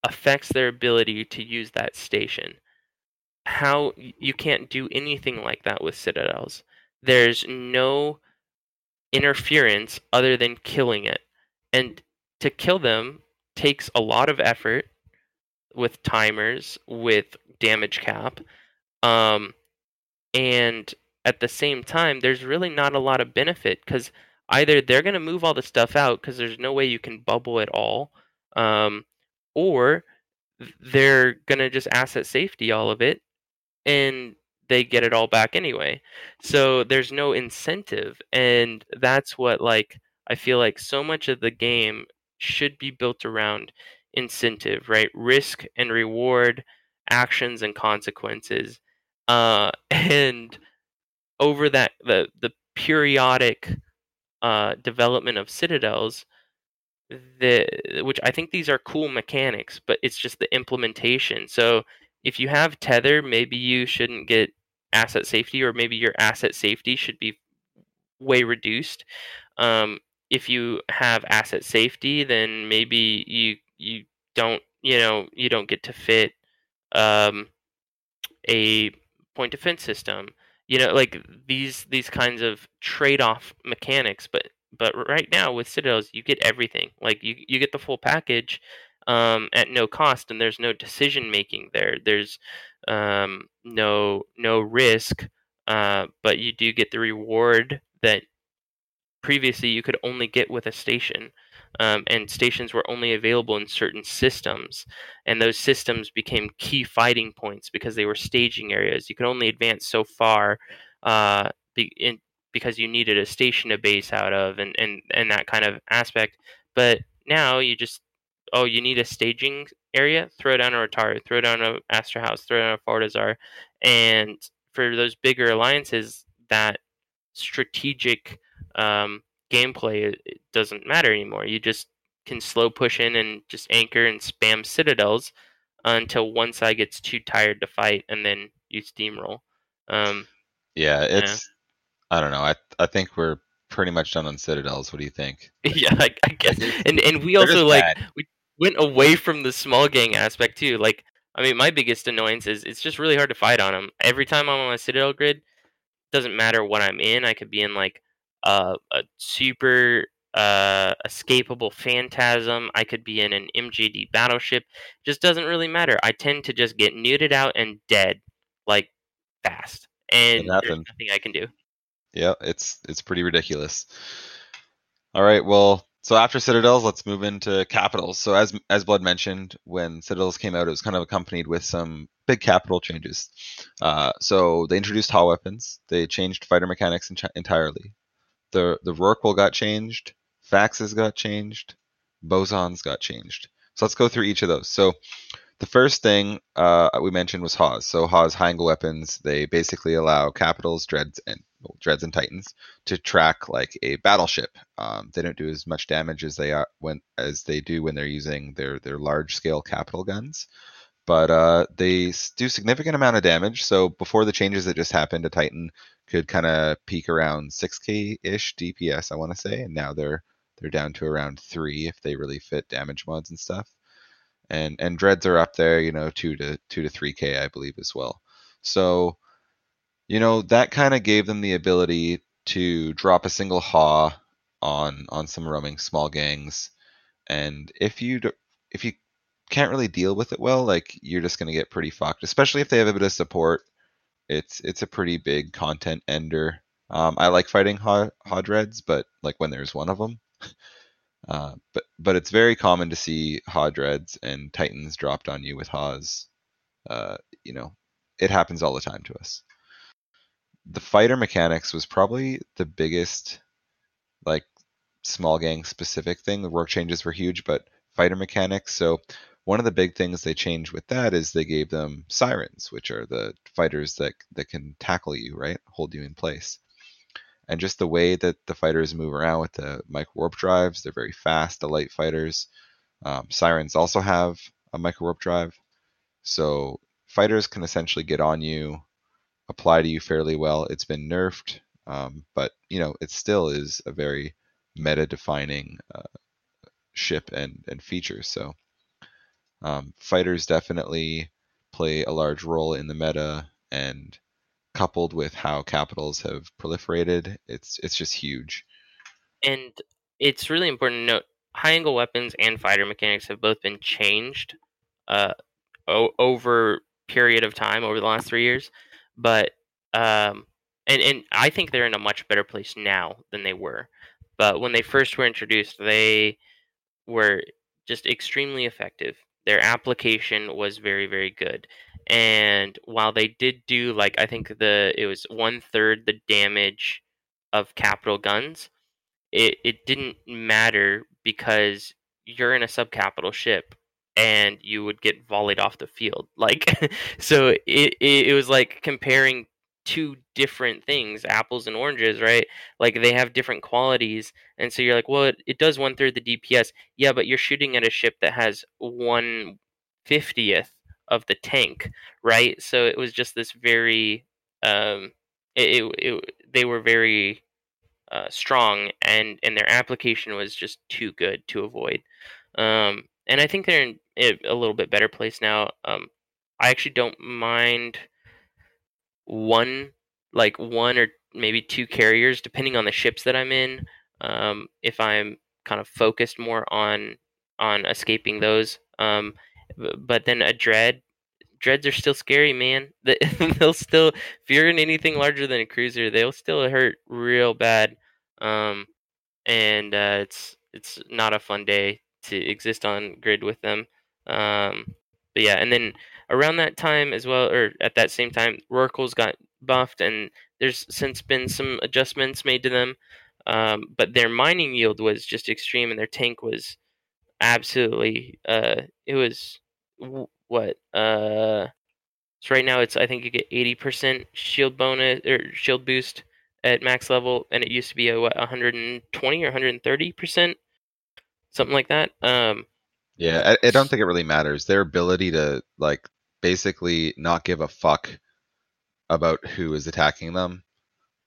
affects their ability to use that station. How you can't do anything like that with citadels. There's no interference other than killing it. And to kill them takes a lot of effort with timers, with damage cap. Um, and at the same time, there's really not a lot of benefit because either they're going to move all the stuff out because there's no way you can bubble it all, um, or they're going to just asset safety all of it and they get it all back anyway. So there's no incentive. And that's what, like, I feel like so much of the game should be built around incentive, right? Risk and reward, actions and consequences. Uh, and over that, the, the periodic uh, development of citadels, the which I think these are cool mechanics, but it's just the implementation. So if you have tether, maybe you shouldn't get asset safety, or maybe your asset safety should be way reduced. Um, if you have asset safety, then maybe you you don't you know you don't get to fit um, a point defense system. You know, like these these kinds of trade off mechanics. But but right now with Citadels, you get everything. Like you you get the full package um, at no cost, and there's no decision making there. There's um, no no risk, uh, but you do get the reward that previously you could only get with a station. Um, and stations were only available in certain systems, and those systems became key fighting points because they were staging areas. You could only advance so far, uh, be, in, because you needed a station to base out of, and, and and that kind of aspect. But now you just oh, you need a staging area, throw down a Raitaru, throw down a Astrahus, throw down a Fortizar. And for those bigger alliances, that strategic um, gameplay it doesn't matter anymore. You just can slow push in and just anchor and spam citadels until one side gets too tired to fight, and then you steamroll. Um, Yeah, it's. I don't know. I I think we're pretty much done on Citadels. What do you think? yeah, I, I guess, and and we also like bad. went away from the small gang aspect too. Like, I mean, my biggest annoyance is it's just really hard to fight on them. Every time I'm on a Citadel grid, doesn't matter what I'm in. I could be in like a a super uh escapable phantasm. I could be in an MJD battleship. Just doesn't really matter. I tend to just get neuted out and dead like fast, and there's happens. nothing I can do. Yeah, it's it's pretty ridiculous. All right, well, so after Citadels, let's move into Capitals. So as as Blood mentioned, when Citadels came out, it was kind of accompanied with some big capital changes. Uh, so they introduced HA weapons. They changed fighter mechanics enti- entirely. The the Rorqual got changed. Faxes got changed. Bosons got changed. So let's go through each of those. So the first thing uh, we mentioned was Haws. So Haws high angle weapons, they basically allow capitals, dreads, and dreads and titans to track like a battleship. Um, they don't do as much damage as they are when as they do when they're using their their large scale capital guns, but uh, they do significant amount of damage. So before the changes that just happened, a titan could kind of peak around 6k ish DPS, I want to say, and now they're they're down to around three if they really fit damage mods and stuff and and dreads are up there, you know, two to two to three k, I believe, as well. So, you know, that kind of gave them the ability to drop a single haw on on some roaming small gangs, and if you if you can't really deal with it well, like you're just gonna get pretty fucked. Especially if they have a bit of support, it's it's a pretty big content ender. Um, I like fighting haw dreads, but like when there's one of them. Uh, but but it's very common to see Haw dreads and Titans dropped on you with Haws. Uh, you know, it happens all the time to us. The fighter mechanics was probably the biggest, like small gang specific thing. The work changes were huge, but fighter mechanics. So one of the big things they changed with that is they gave them sirens, which are the fighters that that can tackle you, right, hold you in place and just the way that the fighters move around with the micro warp drives, they're very fast. The light fighters, um, sirens also have a micro warp drive, so fighters can essentially get on you, apply to you fairly well. It's been nerfed, um, but you know it still is a very meta-defining uh, ship and and feature. So um, fighters definitely play a large role in the meta and coupled with how capitals have proliferated, it's it's just huge. and it's really important to note high angle weapons and fighter mechanics have both been changed uh, o- over period of time over the last three years but um, and, and i think they're in a much better place now than they were but when they first were introduced they were just extremely effective. Their application was very very good and while they did do like i think the it was one third the damage of capital guns it it didn't matter because you're in a subcapital ship and you would get volleyed off the field like so it, it it was like comparing two different things apples and oranges right? Like they have different qualities and so you're like well it, it does one third the dps yeah but you're shooting at a ship that has one fiftieth of the tank right? So it was just this very um it, it, it they were very uh, strong, and and their application was just too good to avoid. Um, and I think they're in a little bit better place now. Um, I actually don't mind one, like one or maybe two carriers, depending on the ships that I'm in. Um, if I'm kind of focused more on on escaping those. Um, but then a dread. Dreads are still scary, man. They- They'll still, if you're in anything larger than a cruiser, they'll still hurt real bad um, and uh, it's it's not a fun day to exist on grid with them. Um, but yeah, and then around that time as well, or at that same time, Rorquals got buffed, and there's since been some adjustments made to them. Um, but their mining yield was just extreme, and their tank was absolutely. Uh, it was what uh. So right now it's I think you get eighty percent shield bonus or shield boost at max level, and it used to be a what 120 or 130 percent, something like that. Um, Yeah, I, I don't think it really matters. Their ability to like basically not give a fuck about who is attacking them,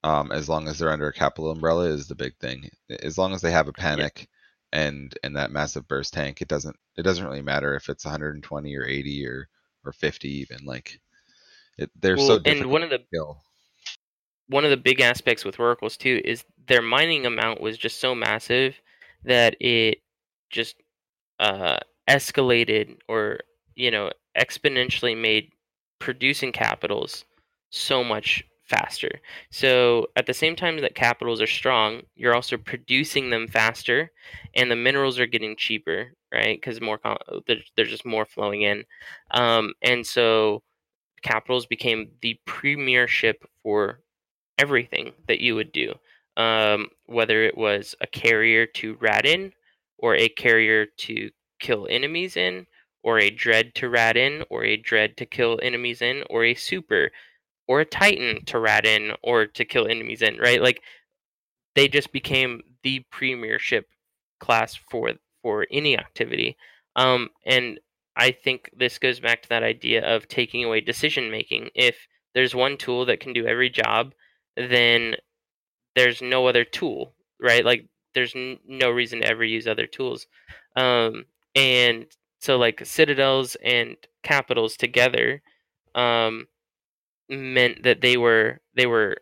um, as long as they're under a capital umbrella, is the big thing. As long as they have a panic and and that massive burst tank, it doesn't it doesn't really matter if it's 120 or 80 or or 50 even. Like it, they're Well, so and one of the kill. one of the big aspects with Rorquals too is their mining amount was just so massive that it just uh, escalated or you know exponentially made producing capitals so much faster. So at the same time that capitals are strong, you're also producing them faster, and the minerals are getting cheaper, right? Because more there's, just more flowing in, um, and so capitals became the premiership for everything that you would do, um, whether it was a carrier to rat in, or a carrier to kill enemies in, or a dread to rat in, or a dread to kill enemies in, or a super, or a titan to rat in or to kill enemies in, right? Like they just became the premiership class for for any activity. Um, and I think this goes back to that idea of taking away decision making. If there's one tool that can do every job, then there's no other tool, right? Like there's n- no reason to ever use other tools. Um, and so like citadels and capitals together um, meant that they were they were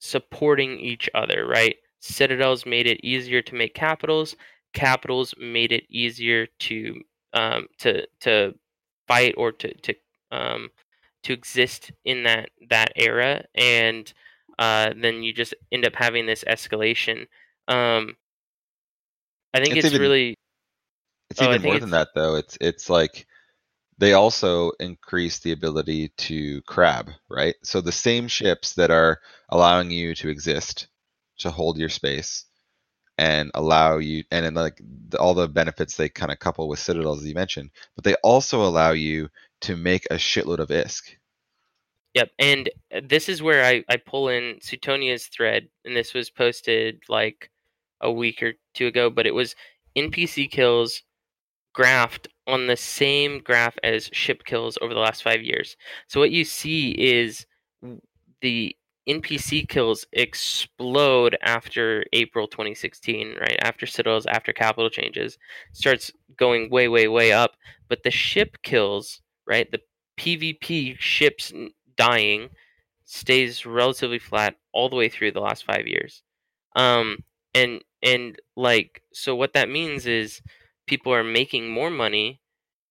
supporting each other, right? Citadels made it easier to make capitals. Capitals made it easier to um, to to fight or to to um, to exist in that that era, and uh, then you just end up having this escalation. Um, I think It's it's, even- really It's Oh, even more than that though. It's it's like they also increase the ability to crab, right? So the same ships that are allowing you to exist, to hold your space, and allow you, and then like the, all the benefits they kind of couple with citadels, as you mentioned, but they also allow you to make a shitload of ISK. Yep, and uh, this is where I, I pull in Suitonia's thread, and this was posted like a week or two ago, but it was NPC kills graphed on the same graph as ship kills over the last five years. So what you see is the NPC kills explode after April 2016, right? After Citadels, after capital changes, starts going way, way, way up. But the ship kills, right? The PvP ships dying stays relatively flat all the way through the last five years. Um, and and like so, what that means is people are making more money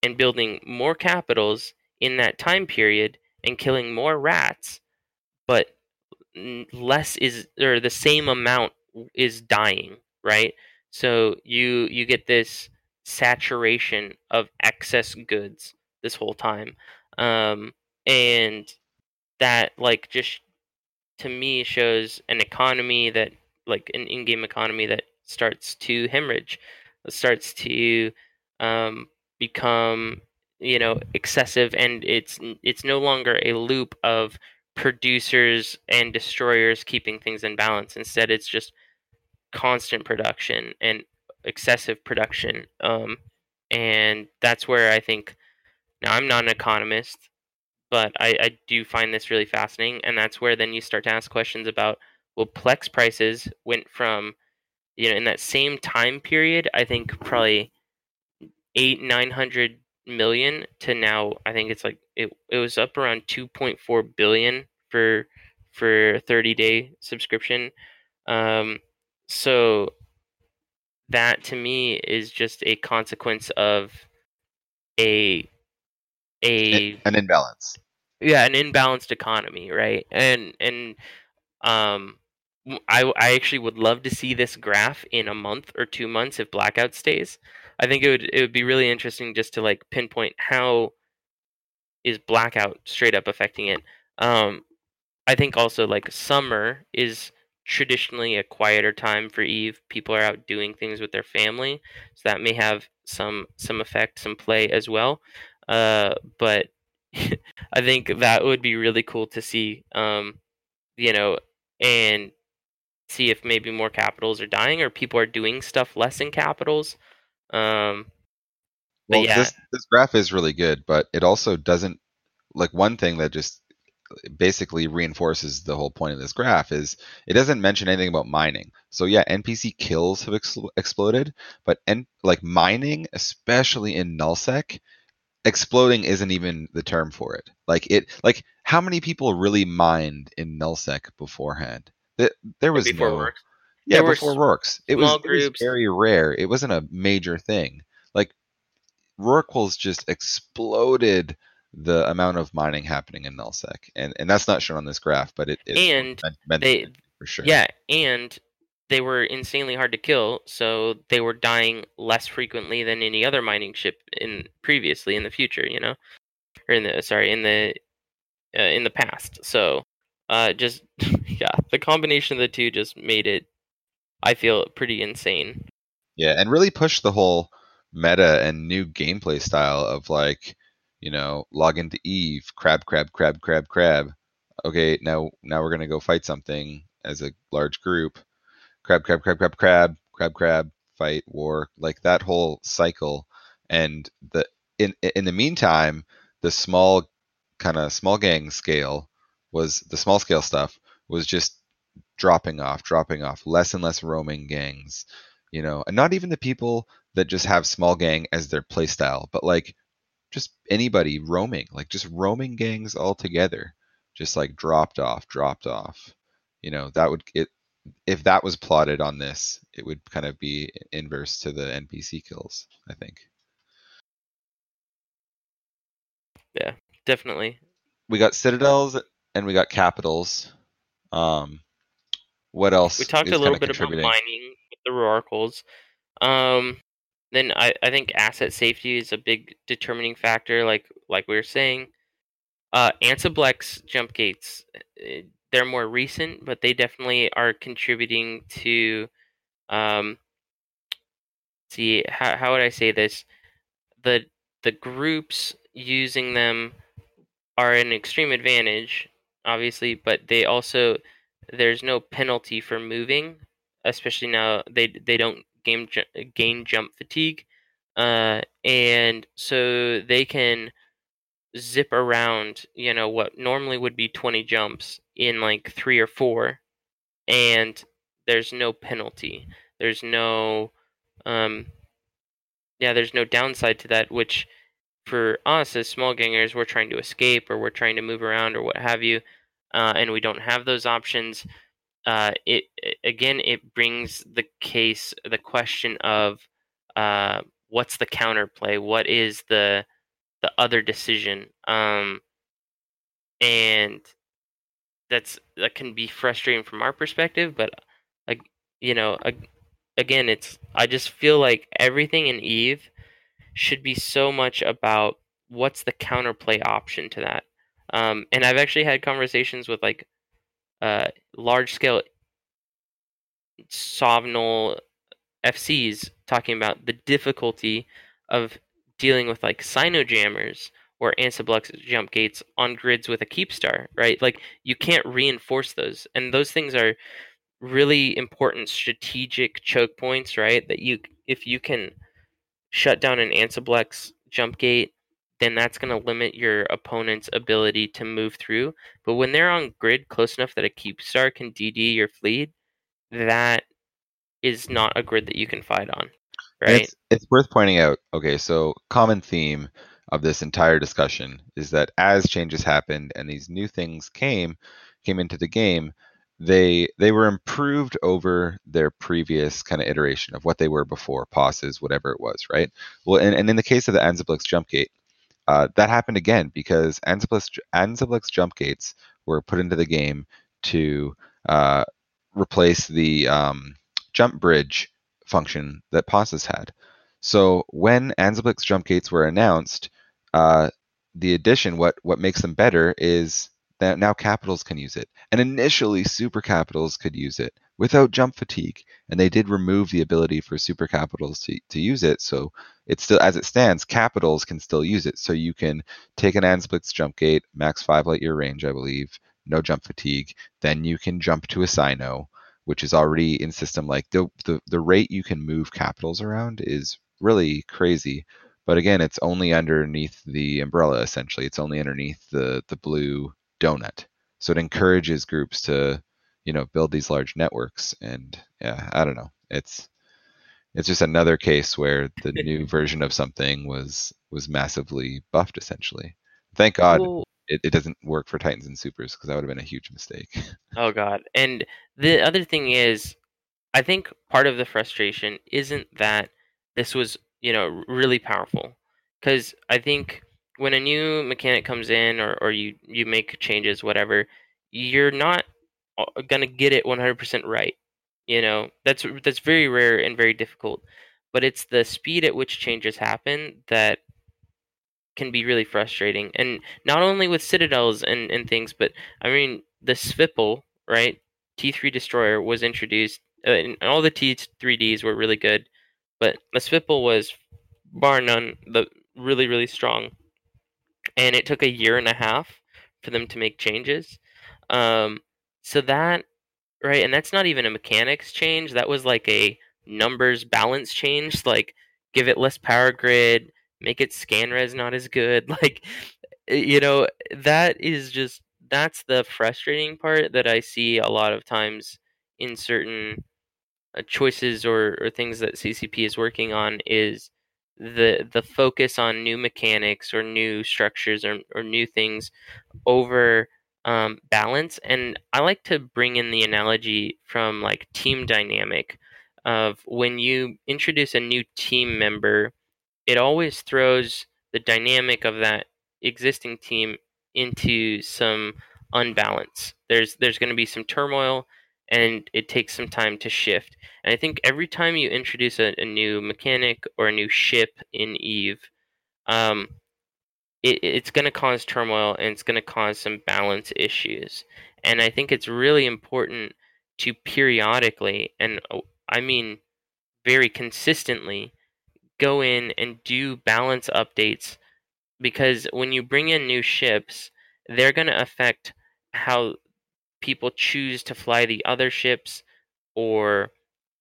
and building more capitals in that time period and killing more rats, but less is or the same amount is dying, right? So you you get this saturation of excess goods this whole time, um, and that like just to me shows an economy that like an in-game economy that starts to hemorrhage, starts to um, become you know excessive, and it's it's no longer a loop of producers and destroyers keeping things in balance. Instead, it's just constant production and excessive production. Um, and that's where I think now I'm not an economist, but I, I do find this really fascinating. And that's where then you start to ask questions about well, Plex prices went from, you know, in that same time period, I think probably eight, nine hundred million to now I think it's like it, it was up around 2.4 billion for for a 30 day subscription. Um, so that to me is just a consequence of a a An imbalance. yeah an imbalanced economy right and and um I, I actually would love to see this graph in a month or two months if blackout stays. I think it would it would be really interesting just to like pinpoint how is blackout straight up affecting it. Um i think also like summer is traditionally a quieter time for eve. People are out doing things with their family so that may have some some effect some play as well. Uh but I think that would be really cool to see, um, you know, and see if maybe more capitals are dying or people are doing stuff less in capitals. Um, But Well, yeah. this this graph is really good, but it also doesn't like one thing that just basically reinforces the whole point of this graph is it doesn't mention anything about mining. So yeah, NPC kills have ex- exploded, but and like mining, especially in nullsec, exploding isn't even the term for it. Like it, like how many people really mined in nullsec beforehand? That there was before no, work. yeah, There before Rorks. It was, it was very rare. It wasn't a major thing. Like Rorquals just exploded the amount of mining happening in nullsec, and and that's not shown on this graph, but it is And meant, meant they- for sure. Yeah, and they were insanely hard to kill, so they were dying less frequently than any other mining ship in previously in the future, you know, or in the sorry in the uh, in the past. So, uh, just yeah, the combination of the two just made it, I feel, pretty insane. Yeah, and really push the whole meta and new gameplay style of like, you know, log into Eve, crab, crab, crab, crab, crab. Okay, now now we're gonna go fight something as a large group. Crab, crab, crab, crab, crab, crab, crab, fight, war, like that whole cycle. And the in in the meantime, the small kind of small gang scale was the small scale stuff was just dropping off, dropping off, less and less roaming gangs you know, and not even the people that just have small gang as their playstyle, but like just anybody roaming, like just roaming gangs all together, just like dropped off, dropped off. You know, that would it if that was plotted on this, it would kind of be inverse to the NPC kills, I think. Yeah, definitely. We got citadels and we got capitals. Um what else? We talked a little bit about mining with the Rorquals. Um, then I, I think asset safety is a big determining factor, like like we were saying. Uh, Ansiblex jump gates, eh, they're more recent, but they definitely are contributing to. Um, see how how would I say this? The the groups using them are an extreme advantage, obviously, but they also there's no penalty for moving, especially now they they don't game gain jump fatigue, uh, and so they can zip around. You know what normally would be twenty jumps in like three or four, and there's no penalty. There's no, um, yeah, there's no downside to that. Which for us as small gangers, we're trying to escape or we're trying to move around or what have you uh, and we don't have those options, uh, it again it brings the case the question of uh, what's the counterplay? What is the the other decision? Um, and that's that can be frustrating from our perspective, but like you know, again, it's I just feel like everything in Eve should be so much about what's the counterplay option to that. Um, and I've actually had conversations with like uh, large scale Sovnal FCs talking about the difficulty of dealing with like Cynojammers or Ansiblex jump gates on grids with a Keepstar, right? Like you can't reinforce those, and those things are really important strategic choke points, right? That you if you can shut down an Ansiblex jump gate, then that's going to limit your opponent's ability to move through. But when they're on grid close enough that a Keepstar can DD your fleet, that is not a grid that you can fight on, right? It's, it's worth pointing out. Okay, so common theme of this entire discussion is that as changes happened and these new things came came into the game, they they were improved over their previous kind of iteration of what they were before, POSes, whatever it was, right? Well, and, and in the case of the Ansiblex jump gate, uh, that happened again because Ansiblex jump gates were put into the game to uh, replace the um, jump bridge function that POSes had. So when Ansiblex jump gates were announced, uh, the addition, what what makes them better is that now capitals can use it. And initially, super capitals could use it without jump fatigue, and they did remove the ability for super capitals to, to use it. So it's still as it stands, capitals can still use it. So you can take an Ansiblex jump gate, max five light year range, I believe, no jump fatigue. Then you can jump to a cyno, which is already in system. Like the the, the rate you can move capitals around is really crazy. But again, it's only underneath the umbrella essentially. It's only underneath the the blue donut. So it encourages groups to, you know, build these large networks. And yeah, I don't know. It's it's just another case where the new version of something was was massively buffed essentially. Thank God Well, it, it doesn't work for Titans and Supers because that would have been a huge mistake. oh god. And the other thing is I think part of the frustration isn't that this was, you know, really powerful. Cuz I think when a new mechanic comes in or or you you make changes whatever, you're not going to get it 100% right. You know, that's that's very rare and very difficult. But it's the speed at which changes happen that can be really frustrating. And not only with citadels and, and things, but I mean the Svipul, right? T3 destroyer was introduced uh, and all the T3Ds were really good, but the Svipul was bar none the really really strong. And it took a year and a half for them to make changes. Um, so that right, and that's not even a mechanics change. That was like a numbers balance change. Like give it less power grid, make it scan res not as good. Like you know that is just that's the frustrating part that I see a lot of times in certain uh, choices or, or things that CCP is working on is the the focus on new mechanics or new structures or, or new things over um, balance. And I like to bring in the analogy from like team dynamic of when you introduce a new team member, it always throws the dynamic of that existing team into some unbalance. There's there's going to be some turmoil and it takes some time to shift. And I think every time you introduce a, a new mechanic or a new ship in Eve, um, it, it's going to cause turmoil and it's going to cause some balance issues. And I think it's really important to periodically, and oh, I mean very consistently, go in and do balance updates because when you bring in new ships, they're going to affect how people choose to fly the other ships or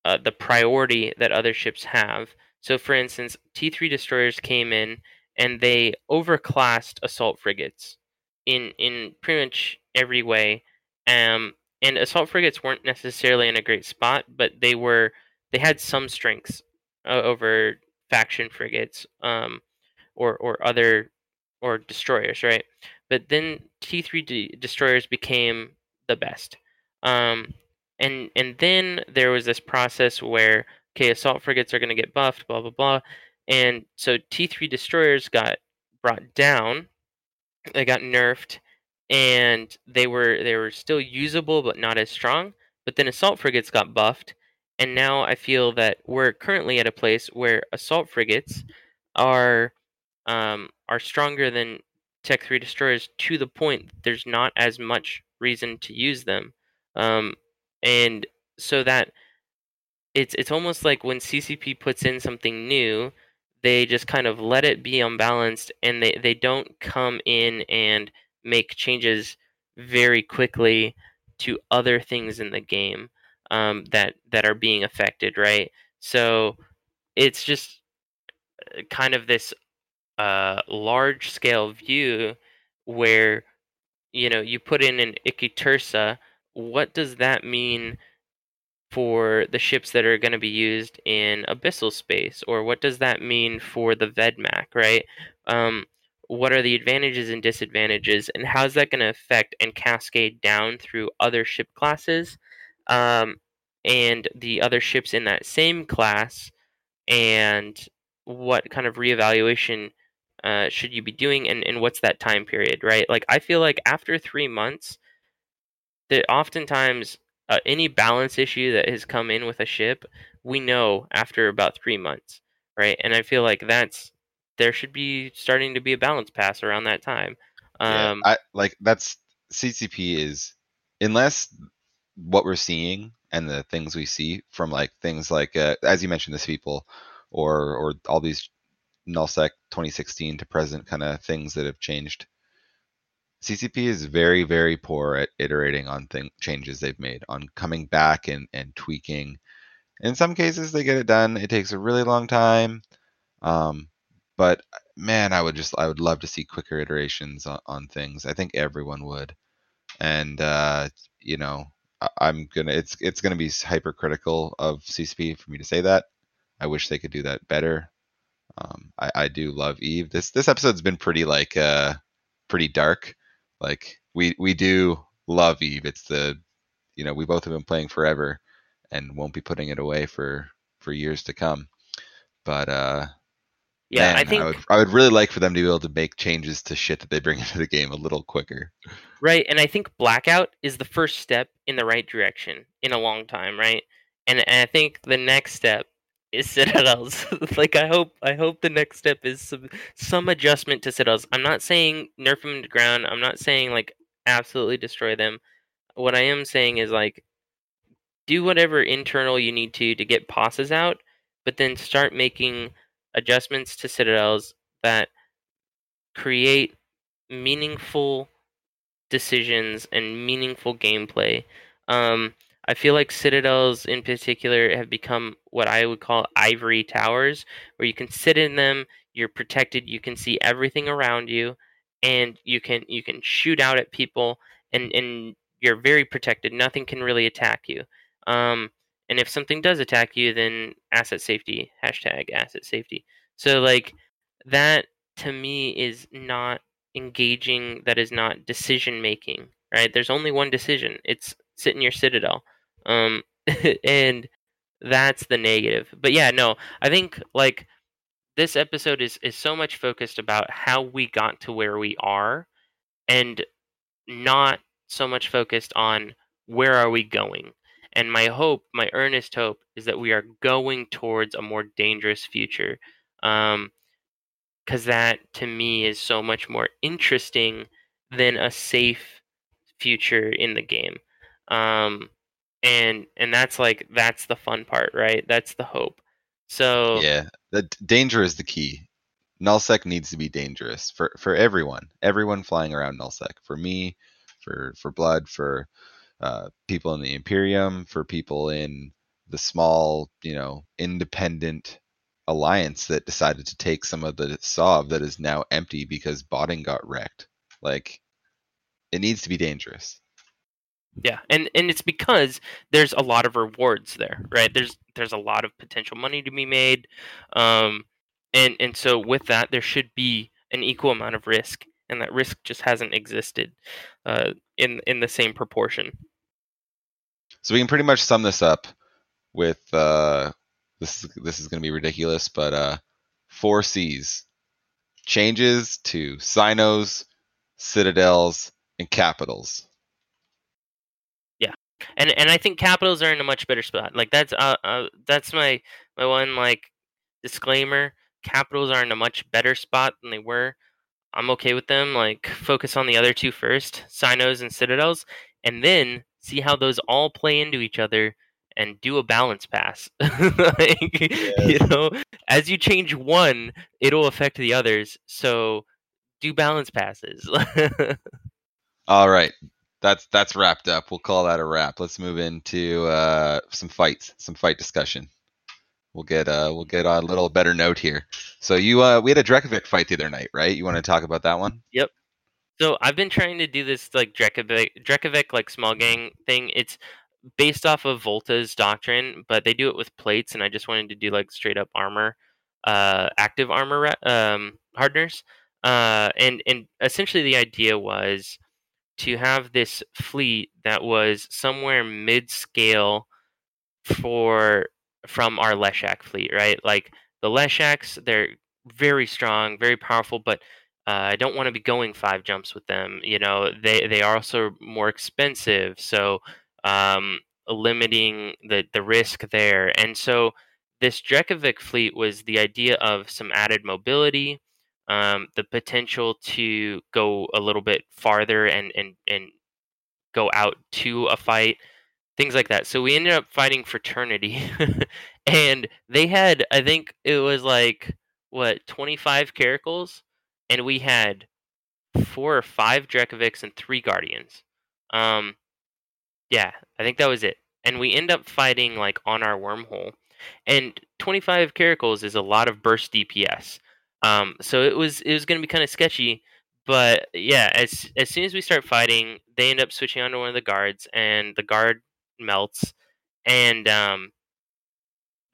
uh, the priority that other ships have. So, for instance, T3 destroyers came in and they overclassed assault frigates in in pretty much every way. Um, and assault frigates weren't necessarily in a great spot, but they were they had some strengths uh, over faction frigates um, or or other or destroyers, right? But then T3 de- destroyers became the best. Um, and and then there was this process where okay, assault frigates are going to get buffed, blah blah blah, and so T3 destroyers got brought down, they got nerfed, and they were they were still usable but not as strong. But then assault frigates got buffed, and now I feel that we're currently at a place where assault frigates are um, are stronger than Tech 3 destroyers to the point there's not as much reason to use them. Um, and so that it's it's almost like when CCP puts in something new, they just kind of let it be unbalanced and they, they don't come in and make changes very quickly to other things in the game um, that that are being affected, right? So it's just uh, kind of this uh, large scale view where you know you put in an Ikitursa. What does that mean for the ships that are going to be used in abyssal space, or what does that mean for the Vedmak, right? Um, what are the advantages and disadvantages, and how's that going to affect and cascade down through other ship classes, um, and the other ships in that same class, and what kind of reevaluation uh, should you be doing, and, and what's that time period, right? Like I feel like after three months, that oftentimes uh, any balance issue that has come in with a ship, we know after about three months, right? And I feel like that's there should be starting to be a balance pass around that time. Um, yeah, I like that's CCP is unless what we're seeing and the things we see from like things like uh, as you mentioned this people or or all these nullsec 2016 to present kind of things that have changed CCP is very, very poor at iterating on thing changes they've made, on coming back and, and tweaking. In some cases, they get it done. It takes a really long time, um, but man, I would just I would love to see quicker iterations on, on things. I think everyone would. and uh, you know I- I'm gonna it's it's gonna be hypercritical of CCP for me to say that. I wish they could do that better. Um, I, I do love Eve. This this episode's been pretty like uh pretty dark. Like we we do love Eve. It's the you know we both have been playing forever and won't be putting it away for for years to come. But uh Yeah, man, I think would I would really like for them to be able to make changes to shit that they bring into the game a little quicker. right, and I think blackout is the first step in the right direction in a long time, right? And, and I think the next step citadels. like I hope I hope the next step is some some adjustment to citadels. I'm not saying nerf them to ground. I'm not saying like absolutely destroy them. What I am saying is like do whatever internal you need to to get POSes out, but then start making adjustments to citadels that create meaningful decisions and meaningful gameplay. Um, I feel like citadels in particular have become what I would call ivory towers, where you can sit in them, you're protected, you can see everything around you, and you can you can shoot out at people, and and you're very protected. Nothing can really attack you. Um, and if something does attack you, then asset safety hashtag asset safety. So like that to me is not engaging. That is not decision making. Right? There's only one decision. It's sit in your citadel. Um, and that's the negative. But yeah, no, I think like this episode is is so much focused about how we got to where we are, and not so much focused on where are we going. And my hope, my earnest hope, is that we are going towards a more dangerous future. Um, because that to me is so much more interesting than a safe future in the game. Um, and and that's like that's the fun part, right? That's the hope. So Yeah, the danger is the key. Nullsec needs to be dangerous for for everyone. Everyone flying around Nullsec. For me, for for Blood, for uh, people in the Imperium, for people in the small, you know, independent alliance that decided to take some of the Sov that is now empty because botting got wrecked. Like, it needs to be dangerous. Yeah, and and it's because there's a lot of rewards there, right? There's there's a lot of potential money to be made, um, and and so with that, there should be an equal amount of risk, and that risk just hasn't existed uh, in in the same proportion. So we can pretty much sum this up with uh, this. Is, this is going to be ridiculous, but uh, four C's: changes to cynos, citadels, and capitals. And and I think capitals are in a much better spot. Like that's uh, uh that's my my one like disclaimer. Capitals are in a much better spot than they were. I'm okay with them. Like focus on the other two first, Cynos and Citadels, and then see how those all play into each other and do a balance pass. like, You know, as you change one, it'll affect the others. So do balance passes. All right, that's that's wrapped up. We'll call that a wrap. Let's move into uh, some fights, some fight discussion. We'll get uh, we'll get a little better note here. So you uh, we had a Drekavac fight the other night, right? You want to talk about that one? Yep. So I've been trying to do this like Drekavac, Drekavac like small gang thing. It's based off of Volta's doctrine, but they do it with plates, and I just wanted to do like straight up armor, uh, active armor um, hardeners. Uh, and and essentially the idea was to have this fleet that was somewhere mid scale for from our Leshak fleet, right? Like the Leshaks, they're very strong, very powerful, but uh, I don't want to be going five jumps with them. You know, they they are also more expensive, so um, limiting the the risk there. And so this Drekavac fleet was the idea of some added mobility, um, the potential to go a little bit farther and and and go out to a fight, things like that. So we ended up fighting fraternity, and they had I think it was like what twenty five caracals and we had four or five Drekavacs and three Guardians. Um, yeah, I think that was it. And we end up fighting like on our wormhole, and 25 caracals is a lot of burst DPS. Um, so it was it was going to be kind of sketchy, but yeah, as as soon as we start fighting, they end up switching onto one of the guards, and the guard melts, and um,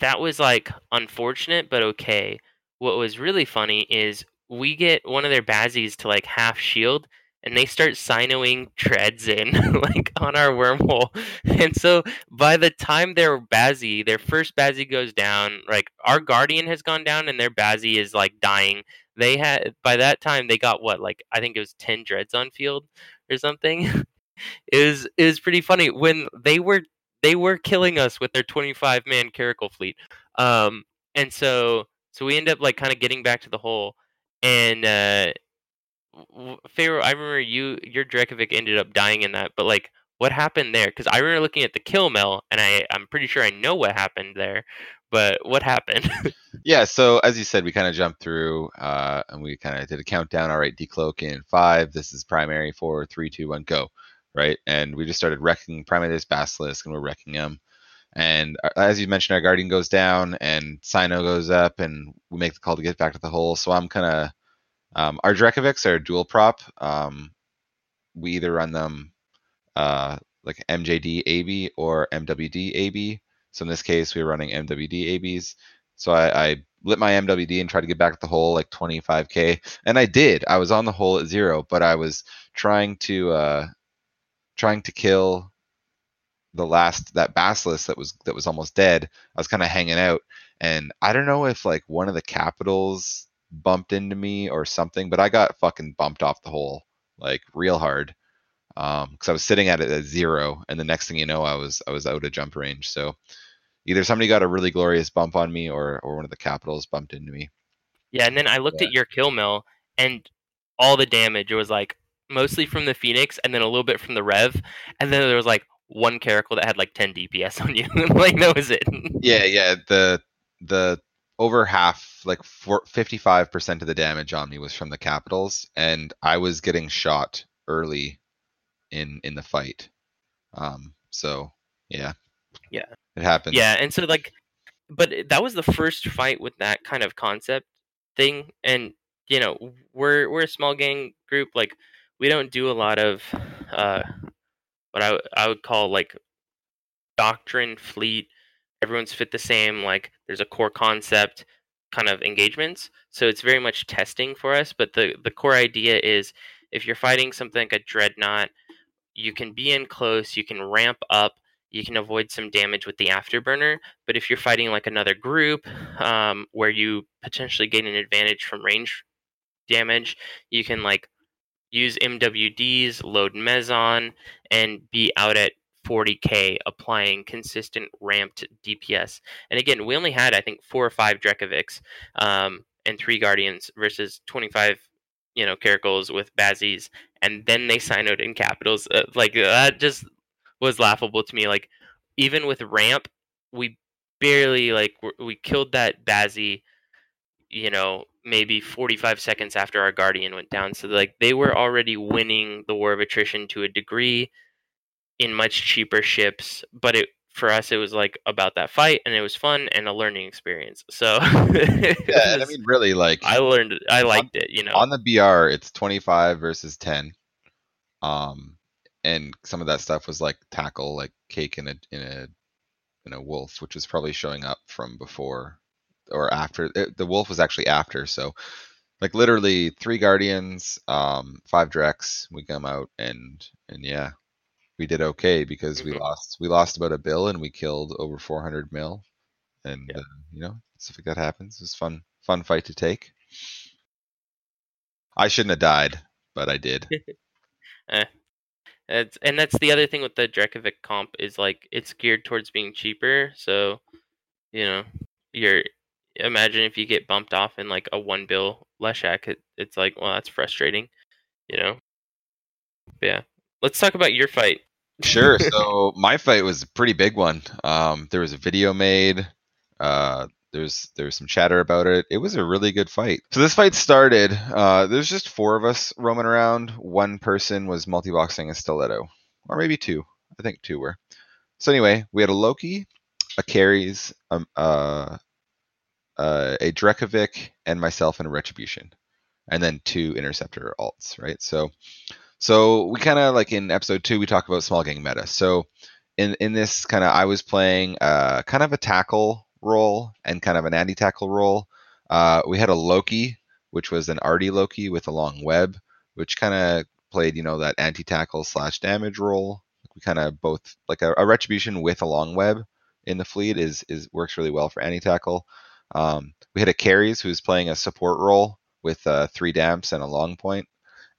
that was like unfortunate but okay. What was really funny is we get one of their bazzies to like half shield, and they start cynoing dreads in like on our wormhole. And so by the time their bazzy, their first bazzy goes down, like our guardian has gone down and their bazzy is like dying. They had by that time they got what like I think it was ten dreads on field or something. it was it was pretty funny when they were they were killing us with their 25 man caracal fleet. Um and so so we end up like kind of getting back to the hole and uh Pharaoh, I remember you your Drekavac ended up dying in that, but like what happened there? Because I remember looking at the killmail, and I I'm pretty sure I know what happened there, but what happened? yeah, so as you said, we kind of jumped through, uh, and we kind of did a countdown. All right, decloak in five. This is primary. Four, three, two, one, go. Right, and we just started wrecking primary this basilisk, and we're wrecking them. And uh, as you mentioned, our guardian goes down, and Cyno goes up, and we make the call to get back to the hole. So I'm kind of um, our Drekavacs are dual prop. Um, we either run them uh, like MJD AB or MWD AB. So in this case, we were running MWD ABs. So I, I lit my MWD and tried to get back at the hole like 25k, and I did. I was on the hole at zero, but I was trying to uh, trying to kill the last that basilisk that was that was almost dead. I was kind of hanging out, and I don't know if like one of the capitals bumped into me or something, but I got fucking bumped off the hole like real hard because um, I was sitting at it at zero, and the next thing you know, I was I was out of jump range. So either somebody got a really glorious bump on me, or or one of the capitals bumped into me. Yeah, and then I looked yeah. at your killmail, and all the damage it was like mostly from the Phoenix, and then a little bit from the Rev, and then there was like one caracal that had like 10 DPS on you. like that was it. yeah, yeah. The the over half, like 55% of the damage on me was from the capitals, and I was getting shot early in in the fight. Um, so yeah, yeah, it happened. Yeah, and so like, but that was the first fight with that kind of concept thing, and you know, we're we're a small gang group. Like, we don't do a lot of uh, what I I would call like doctrine fleet everyone's fit the same like there's a core concept kind of engagements so it's very much testing for us but the the core idea is if you're fighting something like a dreadnought you can be in close you can ramp up you can avoid some damage with the afterburner but if you're fighting like another group um, where you potentially gain an advantage from range damage you can like use mwds load meson and be out at 40k applying consistent ramped DPS. And again, we only had I think four or five Drekavacs um, and three Guardians versus 25, you know, Caracals with Bazzies, and then they out in capitals. Uh, like that just was laughable to me. Like even with ramp, we barely like we killed that Bazzy. You know, maybe 45 seconds after our Guardian went down. So like they were already winning the war of attrition to a degree in much cheaper ships, but it for us it was like about that fight and it was fun and a learning experience. So yeah, was, I mean really like I learned I liked on, it, you know. On the BR it's 25 versus 10. Um and some of that stuff was like tackle like cake in a in a in a wolf which was probably showing up from before or after it, the wolf was actually after so like literally three guardians um five drex we come out and and yeah we did okay because mm-hmm. we lost we lost about a bill and we killed over 400 mil, and yeah. uh, you know stuff like that happens. It's fun fun fight to take. I shouldn't have died, but I did. eh. It's, and that's the other thing with the Drekavac comp is like it's geared towards being cheaper. So, you know, you're imagine if you get bumped off in like a one bill Leshak, it, it's like, well, that's frustrating, you know. But yeah, let's talk about your fight. Sure. So my fight was a pretty big one. Um, there was a video made. Uh, there's there's some chatter about it. It was a really good fight. So this fight started. Uh, there's just four of us roaming around. One person was multi-boxing a stiletto, or maybe two. I think two were. So anyway, we had a Loki, a Keres, um, uh, uh, a Drekavac, and myself in a Retribution. and then two interceptor alts, right? So, so we kind of like in episode two we talk about small gang meta. So in in this kind of I was playing uh, kind of a tackle role and kind of an anti tackle role. Uh, we had a Loki, which was an arty Loki with a long web, which kind of played you know that anti tackle slash damage role. We kind of both like a, a, retribution with a long web in the fleet is is works really well for anti tackle. Um, we had a Keres who's playing a support role with uh, three damps and a long point.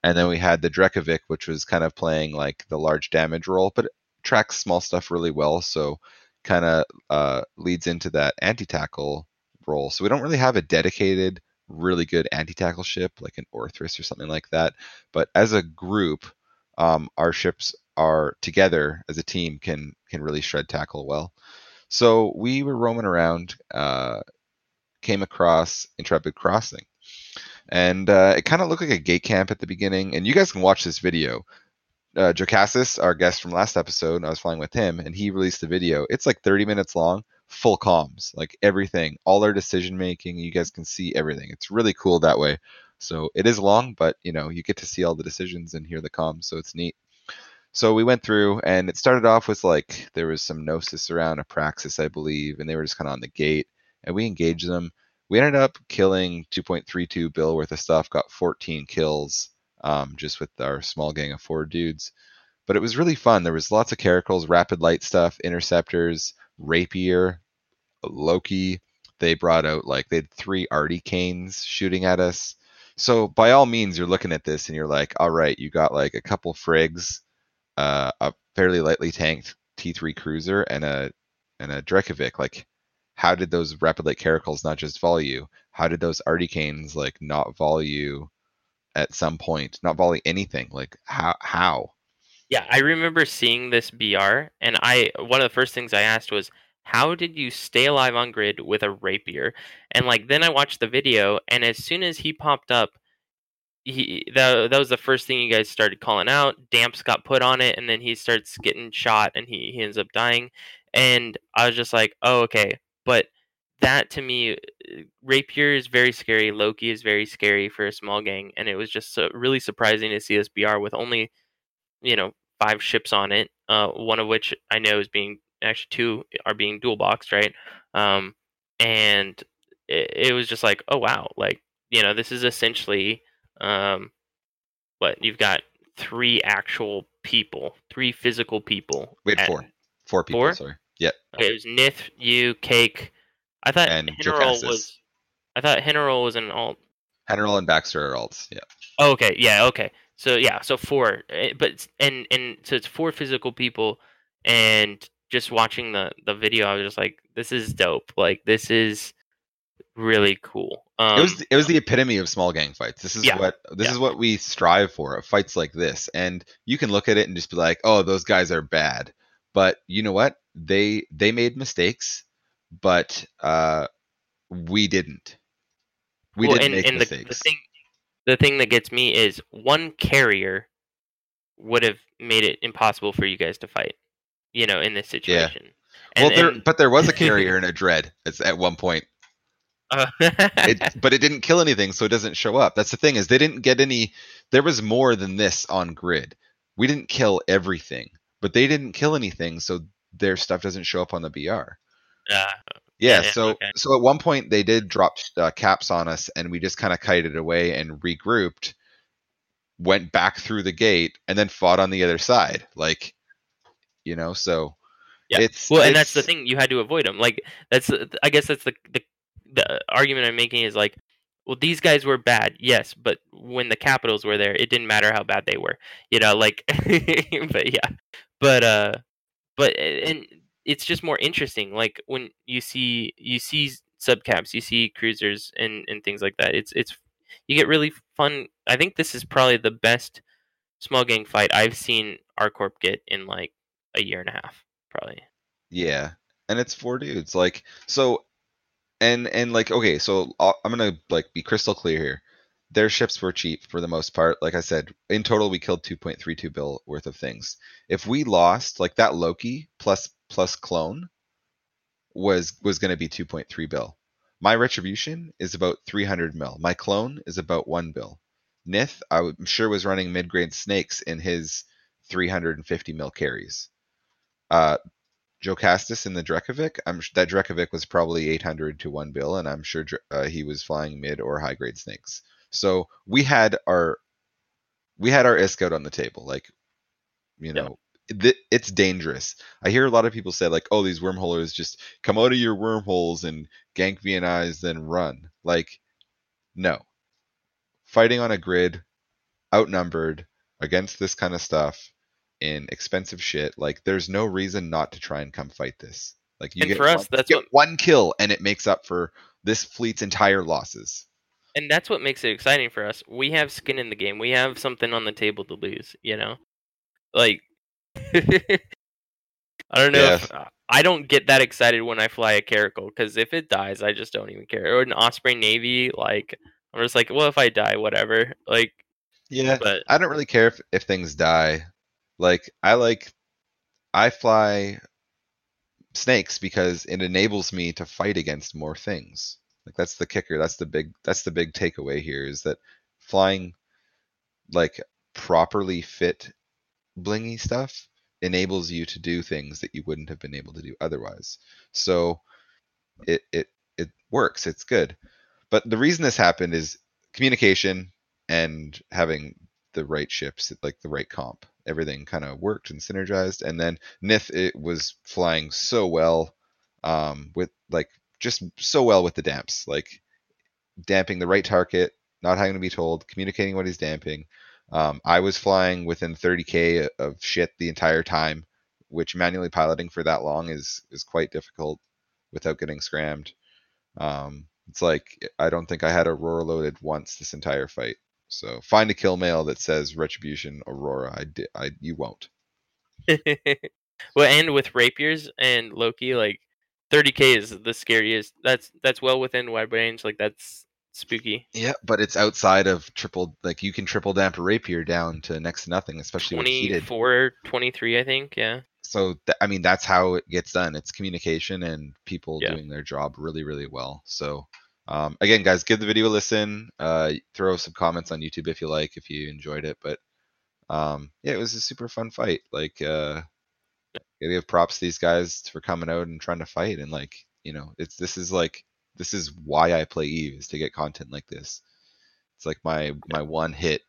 And then we had the Drekavac, which was kind of playing like the large damage role, but tracks small stuff really well. So kind of uh, leads into that anti tackle role. So we don't really have a dedicated, really good anti tackle ship like an Orthrus or something like that. But as a group, um, our ships are together as a team can can really shred tackle well. So we were roaming around, uh, came across Intrepid Crossing, and uh, it kind of looked like a gate camp at the beginning. And you guys can watch this video. Uh, Jocassis, our guest from last episode, I was flying with him, and he released a video. It's like 30 minutes long, full comms, like everything, all our decision making. You guys can see everything. It's really cool that way. So it is long, but you know you get to see all the decisions and hear the comms, so it's neat. So we went through, and it started off with like there was some gnosis around a praxis, I believe, and they were just kind of on the gate, and we engaged them we ended up killing 2.32 bill worth of stuff, got 14 kills um, just with our small gang of four dudes. But it was really fun. There was lots of caracals, rapid light stuff, interceptors, rapier, Loki. They brought out like they had three arty canes shooting at us. So by all means, you're looking at this and you're like, all right, you got like a couple frigs, uh, a fairly lightly tanked T3 cruiser, and a and a Drekavac. Like how did those rapid light caracals not just volley you? How did those articanes like not volley you at some point? Not volley anything? Like how how? Yeah, I remember seeing this BR and I one of the first things I asked was how did you stay alive on grid with a rapier? And like then I watched the video and as soon as he popped up he that, that was the first thing you guys started calling out. Damps got put on it and then he starts getting shot and he, he ends up dying. And I was just like, oh okay, but that to me, uh, Rapier is very scary. Loki is very scary for a small gang, and it was just so, really surprising to see this BR with only, you know, five ships on it. Uh, one of which I know is being actually two are being dual boxed, right? Um, and it, it, was just like, oh wow, like you know, this is essentially, um, what you've got three actual people, three physical people. We had four, four people. Four? Sorry. Yeah. Okay, it was Nith, you, Cake. I thought and was. I thought General was an alt. General and Baxter are alts. Yeah. Oh, okay. Yeah. Okay. So yeah. So four, eh, but and and so it's four physical people, and just watching the the video, I was just like, this is dope. Like this is really cool. Um, it was it was the epitome of small gang fights. This is yeah, what this yeah. is what we strive for. Fights like this, and you can look at it and just be like, oh, those guys are bad. But you know what? They they made mistakes, but uh, we didn't. We well, didn't and, make and mistakes. The, the thing, the thing that gets me is one carrier would have made it impossible for you guys to fight. You know, in this situation. Yeah. And, well, there, and... but there was a carrier in a dread at one point. Uh. it, but it didn't kill anything, so it doesn't show up. That's the thing is they didn't get any. There was more than this on grid. We didn't kill everything but they didn't kill anything, so their stuff doesn't show up on the BR. Uh, yeah, yeah, so okay. so at one point they did drop uh, caps on us, and we just kind of kited away and regrouped, went back through the gate, and then fought on the other side. Like, you know, so yeah. It's well, it's, and that's the thing you had to avoid them. Like that's I guess that's the the, the argument I'm making is like well these guys were bad yes but when the capitals were there it didn't matter how bad they were you know like but yeah but uh but and it's just more interesting like when you see you see subcaps you see cruisers and and things like that it's it's you get really fun i think this is probably the best small gang fight i've seen our corp get in like a year and a half probably. Yeah and it's four dudes like so and and like okay so uh, i'm gonna like be crystal clear here their ships were cheap for the most part. Like I said, in total we killed 2.32 bill worth of things. If we lost like that Loki plus plus clone was was going to be 2.3 bill. My retribution is about 300 mil. My clone is about 1 bill. Nith, I'm sure was running mid grade snakes in his 350 mil Keres. Uh, Jocastus in the Drekavac, I'm that Drekavac was probably 800 to one bill, and I'm sure uh, he was flying mid or high grade snakes. So we had our we had our isk out on the table. Like, you know, th- it's dangerous. I hear a lot of people say like, "Oh, these wormholers just come out of your wormholes and gank VNIs, then run." Like, no. Fighting on a grid, outnumbered against this kind of stuff in expensive shit. Like, there's no reason not to try and come fight this. Like, you And get, for us, one, that's get what- one kill, and it makes up for this fleet's entire losses. and that's what makes it exciting for us. We have skin in the game. We have something on the table to lose. You know, like I don't know. Yeah. If, I don't get that excited when I fly a Caracal because if it dies, I just don't even care. Or an Osprey Navy, like I'm just like, well, if I die, whatever. Like, Yeah, but I don't really care if, if things die. Like I like I fly snakes because it enables me to fight against more things. Like that's the kicker. That's the big that's the big takeaway here is that flying like properly fit blingy stuff enables you to do things that you wouldn't have been able to do otherwise. So it it it works. It's good. But the reason this happened is communication and having the right ships, like the right comp. Everything kind of worked and synergized. And then Nith it was flying so well, um, with like just so well with the damps, like damping the right target, not having to be told, communicating what he's damping. Um, I was flying within 30k of shit the entire time, which manually piloting for that long is is quite difficult without getting scrammed. Um, it's like I don't think I had a roar loaded once this entire fight. So find a kill mail that says Retribution Aurora. I did. I you won't. well, and with rapiers and Loki, like 30k is the scariest. That's that's well within wide range. Like that's spooky. Yeah, but it's outside of triple. Like you can triple damp a rapier down to next to nothing, especially when heated. 24, 23, I think. Yeah. So th- I mean, that's how it gets done. It's communication and people Yeah. doing their job really, really well. So um, again, guys, give the video a listen. Uh, throw some comments on YouTube if you like, if you enjoyed it. But um, yeah, it was a super fun fight. Like, uh, yeah, give props to these guys for coming out and trying to fight. And like, you know, it's this is like this is why I play Eve is to get content like this. It's like my my one hit.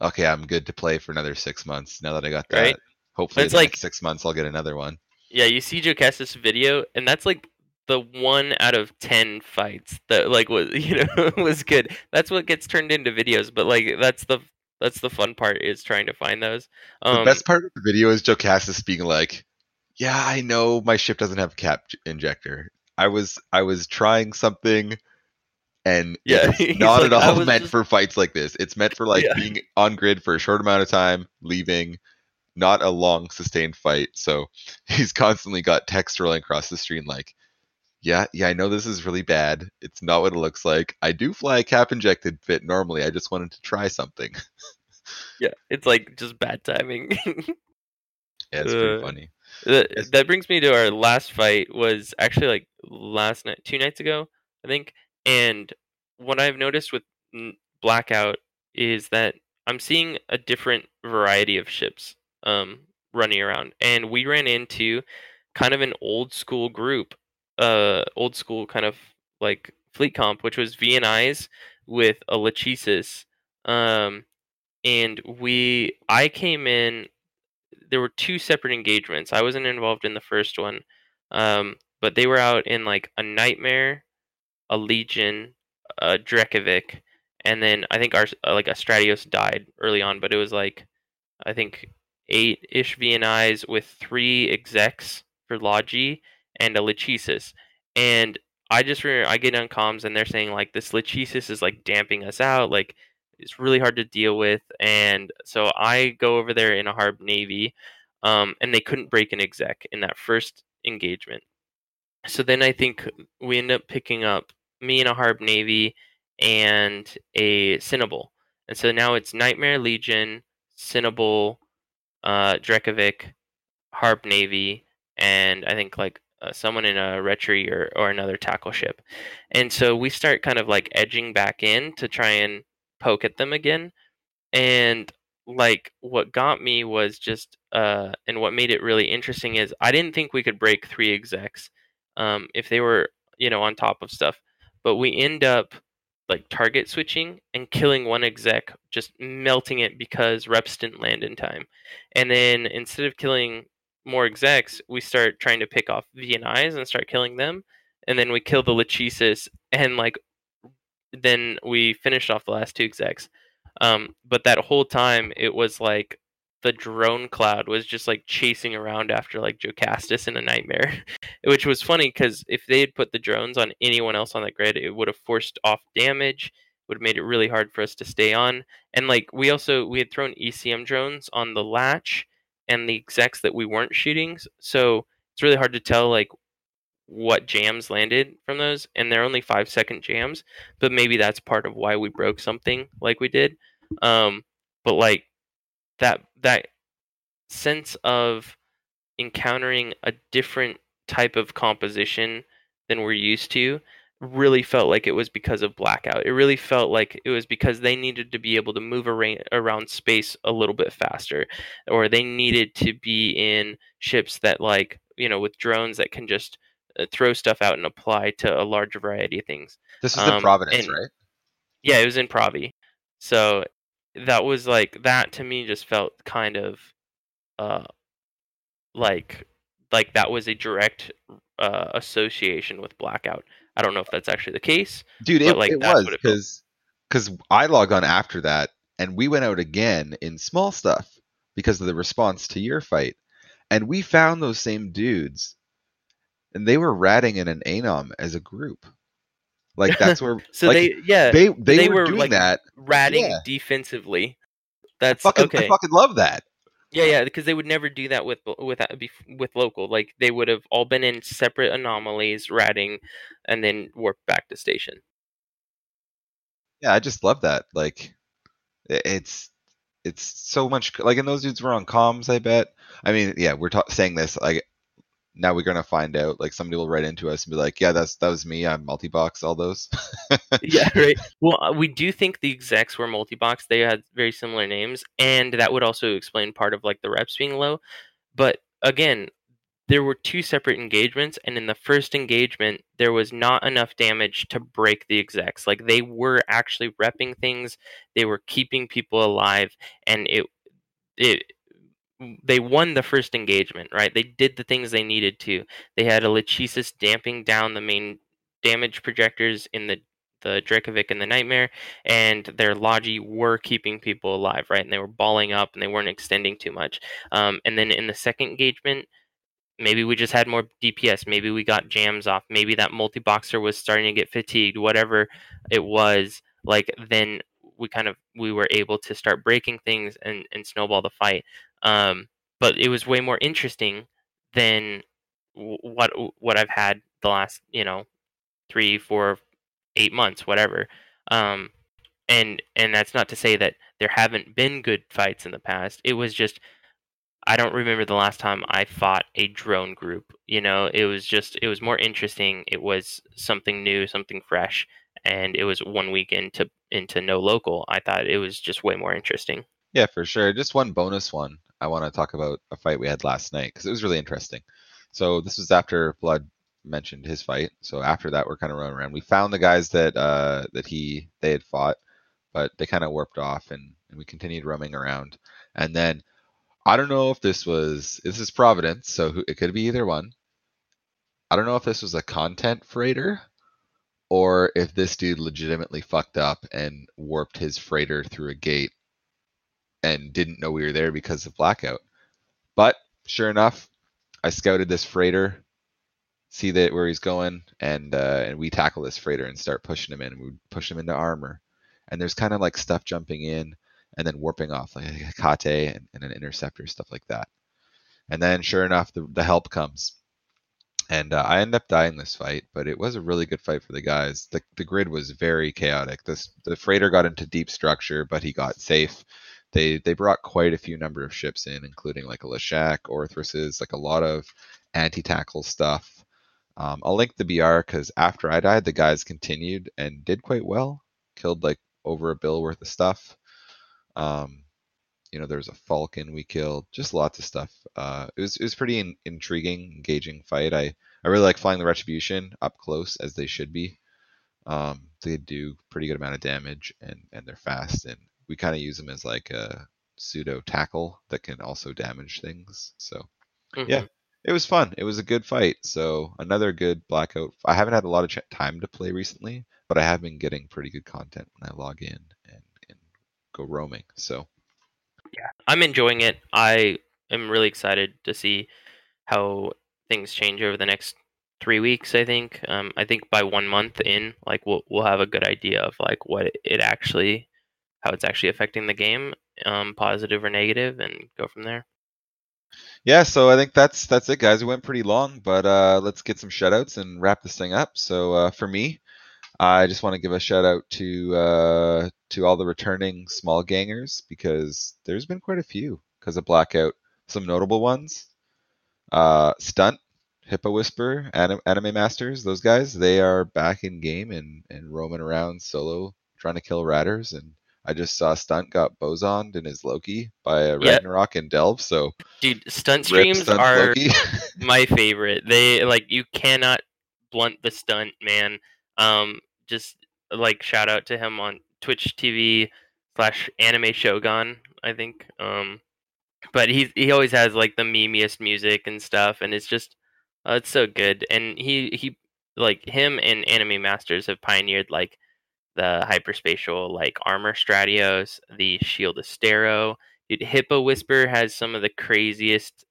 Okay, I'm good to play for another six months now that I got that. Right. Hopefully, It's like- six months I'll get another one. Yeah, you see Jocastus video, and that's like the one out of ten fights that like was you know was good. That's what gets turned into videos, but like that's the that's the fun part is trying to find those. Um, the best part of the video is Joe Cassis being like, "Yeah, I know my ship doesn't have a cap injector. I was I was trying something, and Yeah, it's not like, at all meant just- for fights like this. It's meant for like Yeah. being on grid for a short amount of time, leaving, not a long sustained fight. So he's constantly got text rolling across the screen like." Yeah, yeah, I know this is really bad. It's not what it looks like. I do fly a cap injected fit normally. I just wanted to try something. yeah, it's like just bad timing. Yeah, it's pretty Uh, funny. That, that brings me to our last fight was actually like last night, two nights ago, I think. And what I've noticed with Blackout is that I'm seeing a different variety of ships um, running around, and we ran into kind of an old school group, uh, old school kind of like fleet comp, which was VNIs with a Lachesis, um, and we I came in there were two separate engagements. I wasn't involved in the first one, um, but they were out in like a nightmare, a legion, a Drekavac, and then I think our uh, like a Stratios died early on, but it was like I think eight ish VNIs with three execs for Logi and a Lachesis, and I just remember I get on comms and they're saying like this Lachesis is like damping us out, like it's really hard to deal with, and so I go over there in a Harb Navy, um, and they couldn't break an exec in that first engagement. So then I think we end up picking up me in a Harb Navy and a Cynabal, and so now it's Nightmare Legion, Cynabal, uh, Drekavac, Harb Navy, and I think like uh, someone in a Retri or, or another tackle ship. And so we start kind of like edging back in to try and poke at them again. and like what got me was just uh and what made it really interesting is I didn't think we could break three execs um if they were you know on top of stuff but we end up like target switching and killing one exec just melting it because reps didn't land in time and then instead of killing more execs we start trying to pick off VNIs and start killing them and then we kill the Lachesis and like then we finished off the last two execs um, but that whole time, it was like the drone cloud was just like chasing around after like Jocastus in a nightmare, which was funny because if they had put the drones on anyone else on the grid, it would have forced off damage, would have made it really hard for us to stay on. And like we also we had thrown ECM drones on the latch and the execs that we weren't shooting, so it's really hard to tell like what jams landed from those, and they're only five second jams. But maybe that's part of why we broke something like we did. Um, but like that that sense of encountering a different type of composition than we're used to really felt like it was because of blackout. It really felt like it was because they needed to be able to move around space a little bit faster, or they needed to be in ships that like you know with drones that can just uh, throw stuff out and apply to a large variety of things. This is um, in Providence, and, right? Yeah, it was in Provi. So that was like that to me just felt kind of uh like like that was a direct uh, association with blackout. I don't know if that's actually the case, dude. It, like, it was because because I log on after that, and we went out again in small stuff because of the response to your fight, and we found those same dudes and they were ratting in an anom as a group. Like that's where so like, they yeah they they, they were, were, doing like, that ratting yeah. defensively. That's I fucking, okay. I fucking love that. Yeah, yeah, because they would never do that with with uh, with local. Like they would have all been in separate anomalies, ratting, and then warp back to station. Yeah, I just love that. Like, it's it's so much like, and those dudes were on comms. I bet. I mean, yeah, we're ta- saying this like now we're gonna find out. Like somebody will write into us and be like, "Yeah, that's that was me. I'm multi-box all those." yeah, right. Well, uh, we do think the execs were multi-box. They had very similar names, and that would also explain part of like the reps being low. But again, there were two separate engagements, and in the first engagement, there was not enough damage to break the execs. Like they were actually repping things, they were keeping people alive, and it it they won the first engagement, right? They did the things they needed to. They had a Lachesis damping down the main damage projectors in the the Drekavac and the Nightmare, and their Logi were keeping people alive, right? And they were balling up and they weren't extending too much. Um, and then in the second engagement, maybe we just had more DPS. Maybe we got jams off. Maybe that multi boxer was starting to get fatigued. Whatever it was, like then we kind of we were able to start breaking things and and snowball the fight. Um, but it was way more interesting than what what I've had the last you know three, four, eight months, whatever. Um, and and that's not to say that there haven't been good fights in the past. It was just I don't remember the last time I fought a drone group. You know, it was just it was more interesting. It was something new, something fresh, and it was one week into into no local. I thought it was just way more interesting. Yeah, for sure. Just one bonus one. I want to talk about a fight we had last night because it was really interesting. So this was after Blood mentioned his fight. So after that, we're kind of running around. We found the guys that uh, that he they had fought, but they kind of warped off, and, and we continued roaming around. And then I don't know if this was this is Providence, so it could be either one. I don't know if this was a content freighter or if this dude legitimately fucked up and warped his freighter through a gate and didn't know we were there because of blackout. But sure enough, I scouted this freighter, see that where he's going, and uh, and we tackle this freighter and start pushing him in. We push him into armor, and there's kind of like stuff jumping in and then warping off, like a kate and, and an interceptor, stuff like that. And then sure enough, the, the help comes. And uh, I end up dying this fight, but it was a really good fight for the guys. The, the grid was very chaotic. This the freighter got into deep structure, but he got safe they they brought quite a few number of ships in, including like a Leshak, Orthruses, like a lot of anti-tackle stuff. Um, I'll link the BR because after I died, the guys continued and did quite well. Killed like over a bill worth of stuff. Um, you know, there was a falcon we killed, just lots of stuff. Uh, it was it was pretty in, intriguing, engaging fight. I I really like flying the retribution up close as they should be. Um, they do pretty good amount of damage and and they're fast and we kind of use them as like a pseudo tackle that can also damage things. So Mhm. Yeah. it was fun. It was a good fight. So another good blackout. I haven't had a lot of ch- time to play recently, but I have been getting pretty good content when I log in and, and go roaming. So yeah, I'm enjoying it. I am really excited to see how things change over the next three weeks. I think. Um, I think by one month in, like we'll we'll have a good idea of like what it actually, how it's actually affecting the game, um, positive or negative, and go from there. yeah, so I think that's that's it, guys. We went pretty long, but uh, let's get some shoutouts and wrap this thing up. So uh, for me, I just want to give a shout out to uh, to all the returning small gangers because there's been quite a few because of blackout. Some notable ones: uh, Stunt, Hippo Whisper, Anim- Anime Masters. Those guys, they are back in game and and roaming around solo trying to kill ratters. And I just saw Stunt got bosoned in his Loki by a. Ragnarok and Delve. So Dude, stunt streams are my favorite. They like you cannot blunt the stunt, man. Um, just like shout out to him on Twitch TV slash Anime Shogun, I think. Um, but he he always has like the memeiest music and stuff, and it's just uh, it's so good. And he he like him and Anime Masters have pioneered like the hyperspatial like armor stratios, the shield astero. Dude, Hippo Whisper has some of the craziest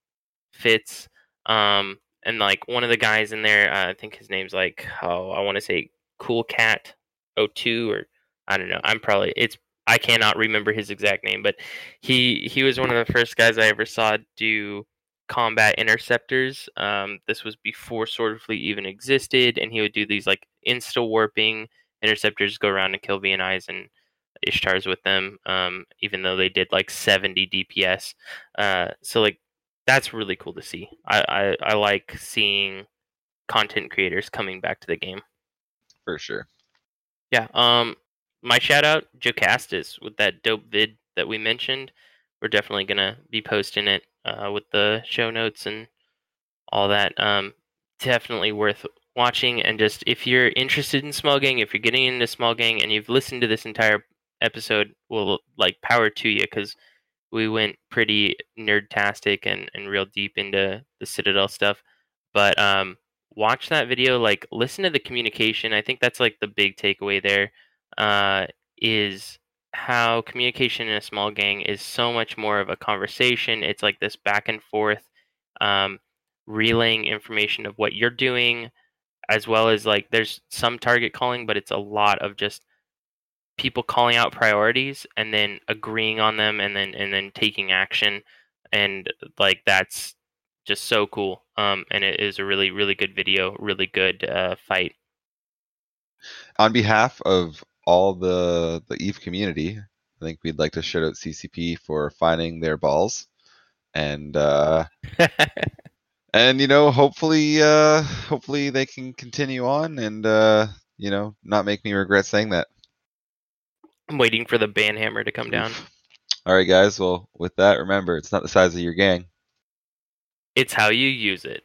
fits. Um, and like one of the guys in there, uh, I think his name's like oh, I want to say Cool Cat 02 or I don't know. I'm probably it's I cannot remember his exact name, but he he was one of the first guys I ever saw do combat interceptors. Um, this was before Sword Fleet even existed, and he would do these like insta warping interceptors, go around and kill VNIs and Ishtars with them. Um, even though they did like 70 DPS, uh, so like that's really cool to see. I, I I like seeing content creators coming back to the game. for sure. Yeah. Um, my shout out Jocastis with that dope vid that we mentioned. We're definitely gonna be posting it uh, with the show notes and all that. Um, definitely worth watching. And just if you're interested in gang, if you're getting into small gang, and you've listened to this entire episode, well, like power to you because we went pretty nerdtastic and and real deep into the Citadel stuff. But um, watch that video like listen to the communication i think that's like the big takeaway there uh, is how communication in a small gang is so much more of a conversation it's like this back and forth um, relaying information of what you're doing as well as like there's some target calling but it's a lot of just people calling out priorities and then agreeing on them and then and then taking action and like that's just so cool. Um, and it is a really, really good video, really good uh, fight. On behalf of all the the Eve community, I think we'd like to shout out CCP for finding their balls, and uh, and you know hopefully uh, hopefully they can continue on and uh, you know not make me regret saying that. I'm waiting for the ban hammer to come down. All right, guys. Well, with that, remember it's not the size of your gang. It's how you use it.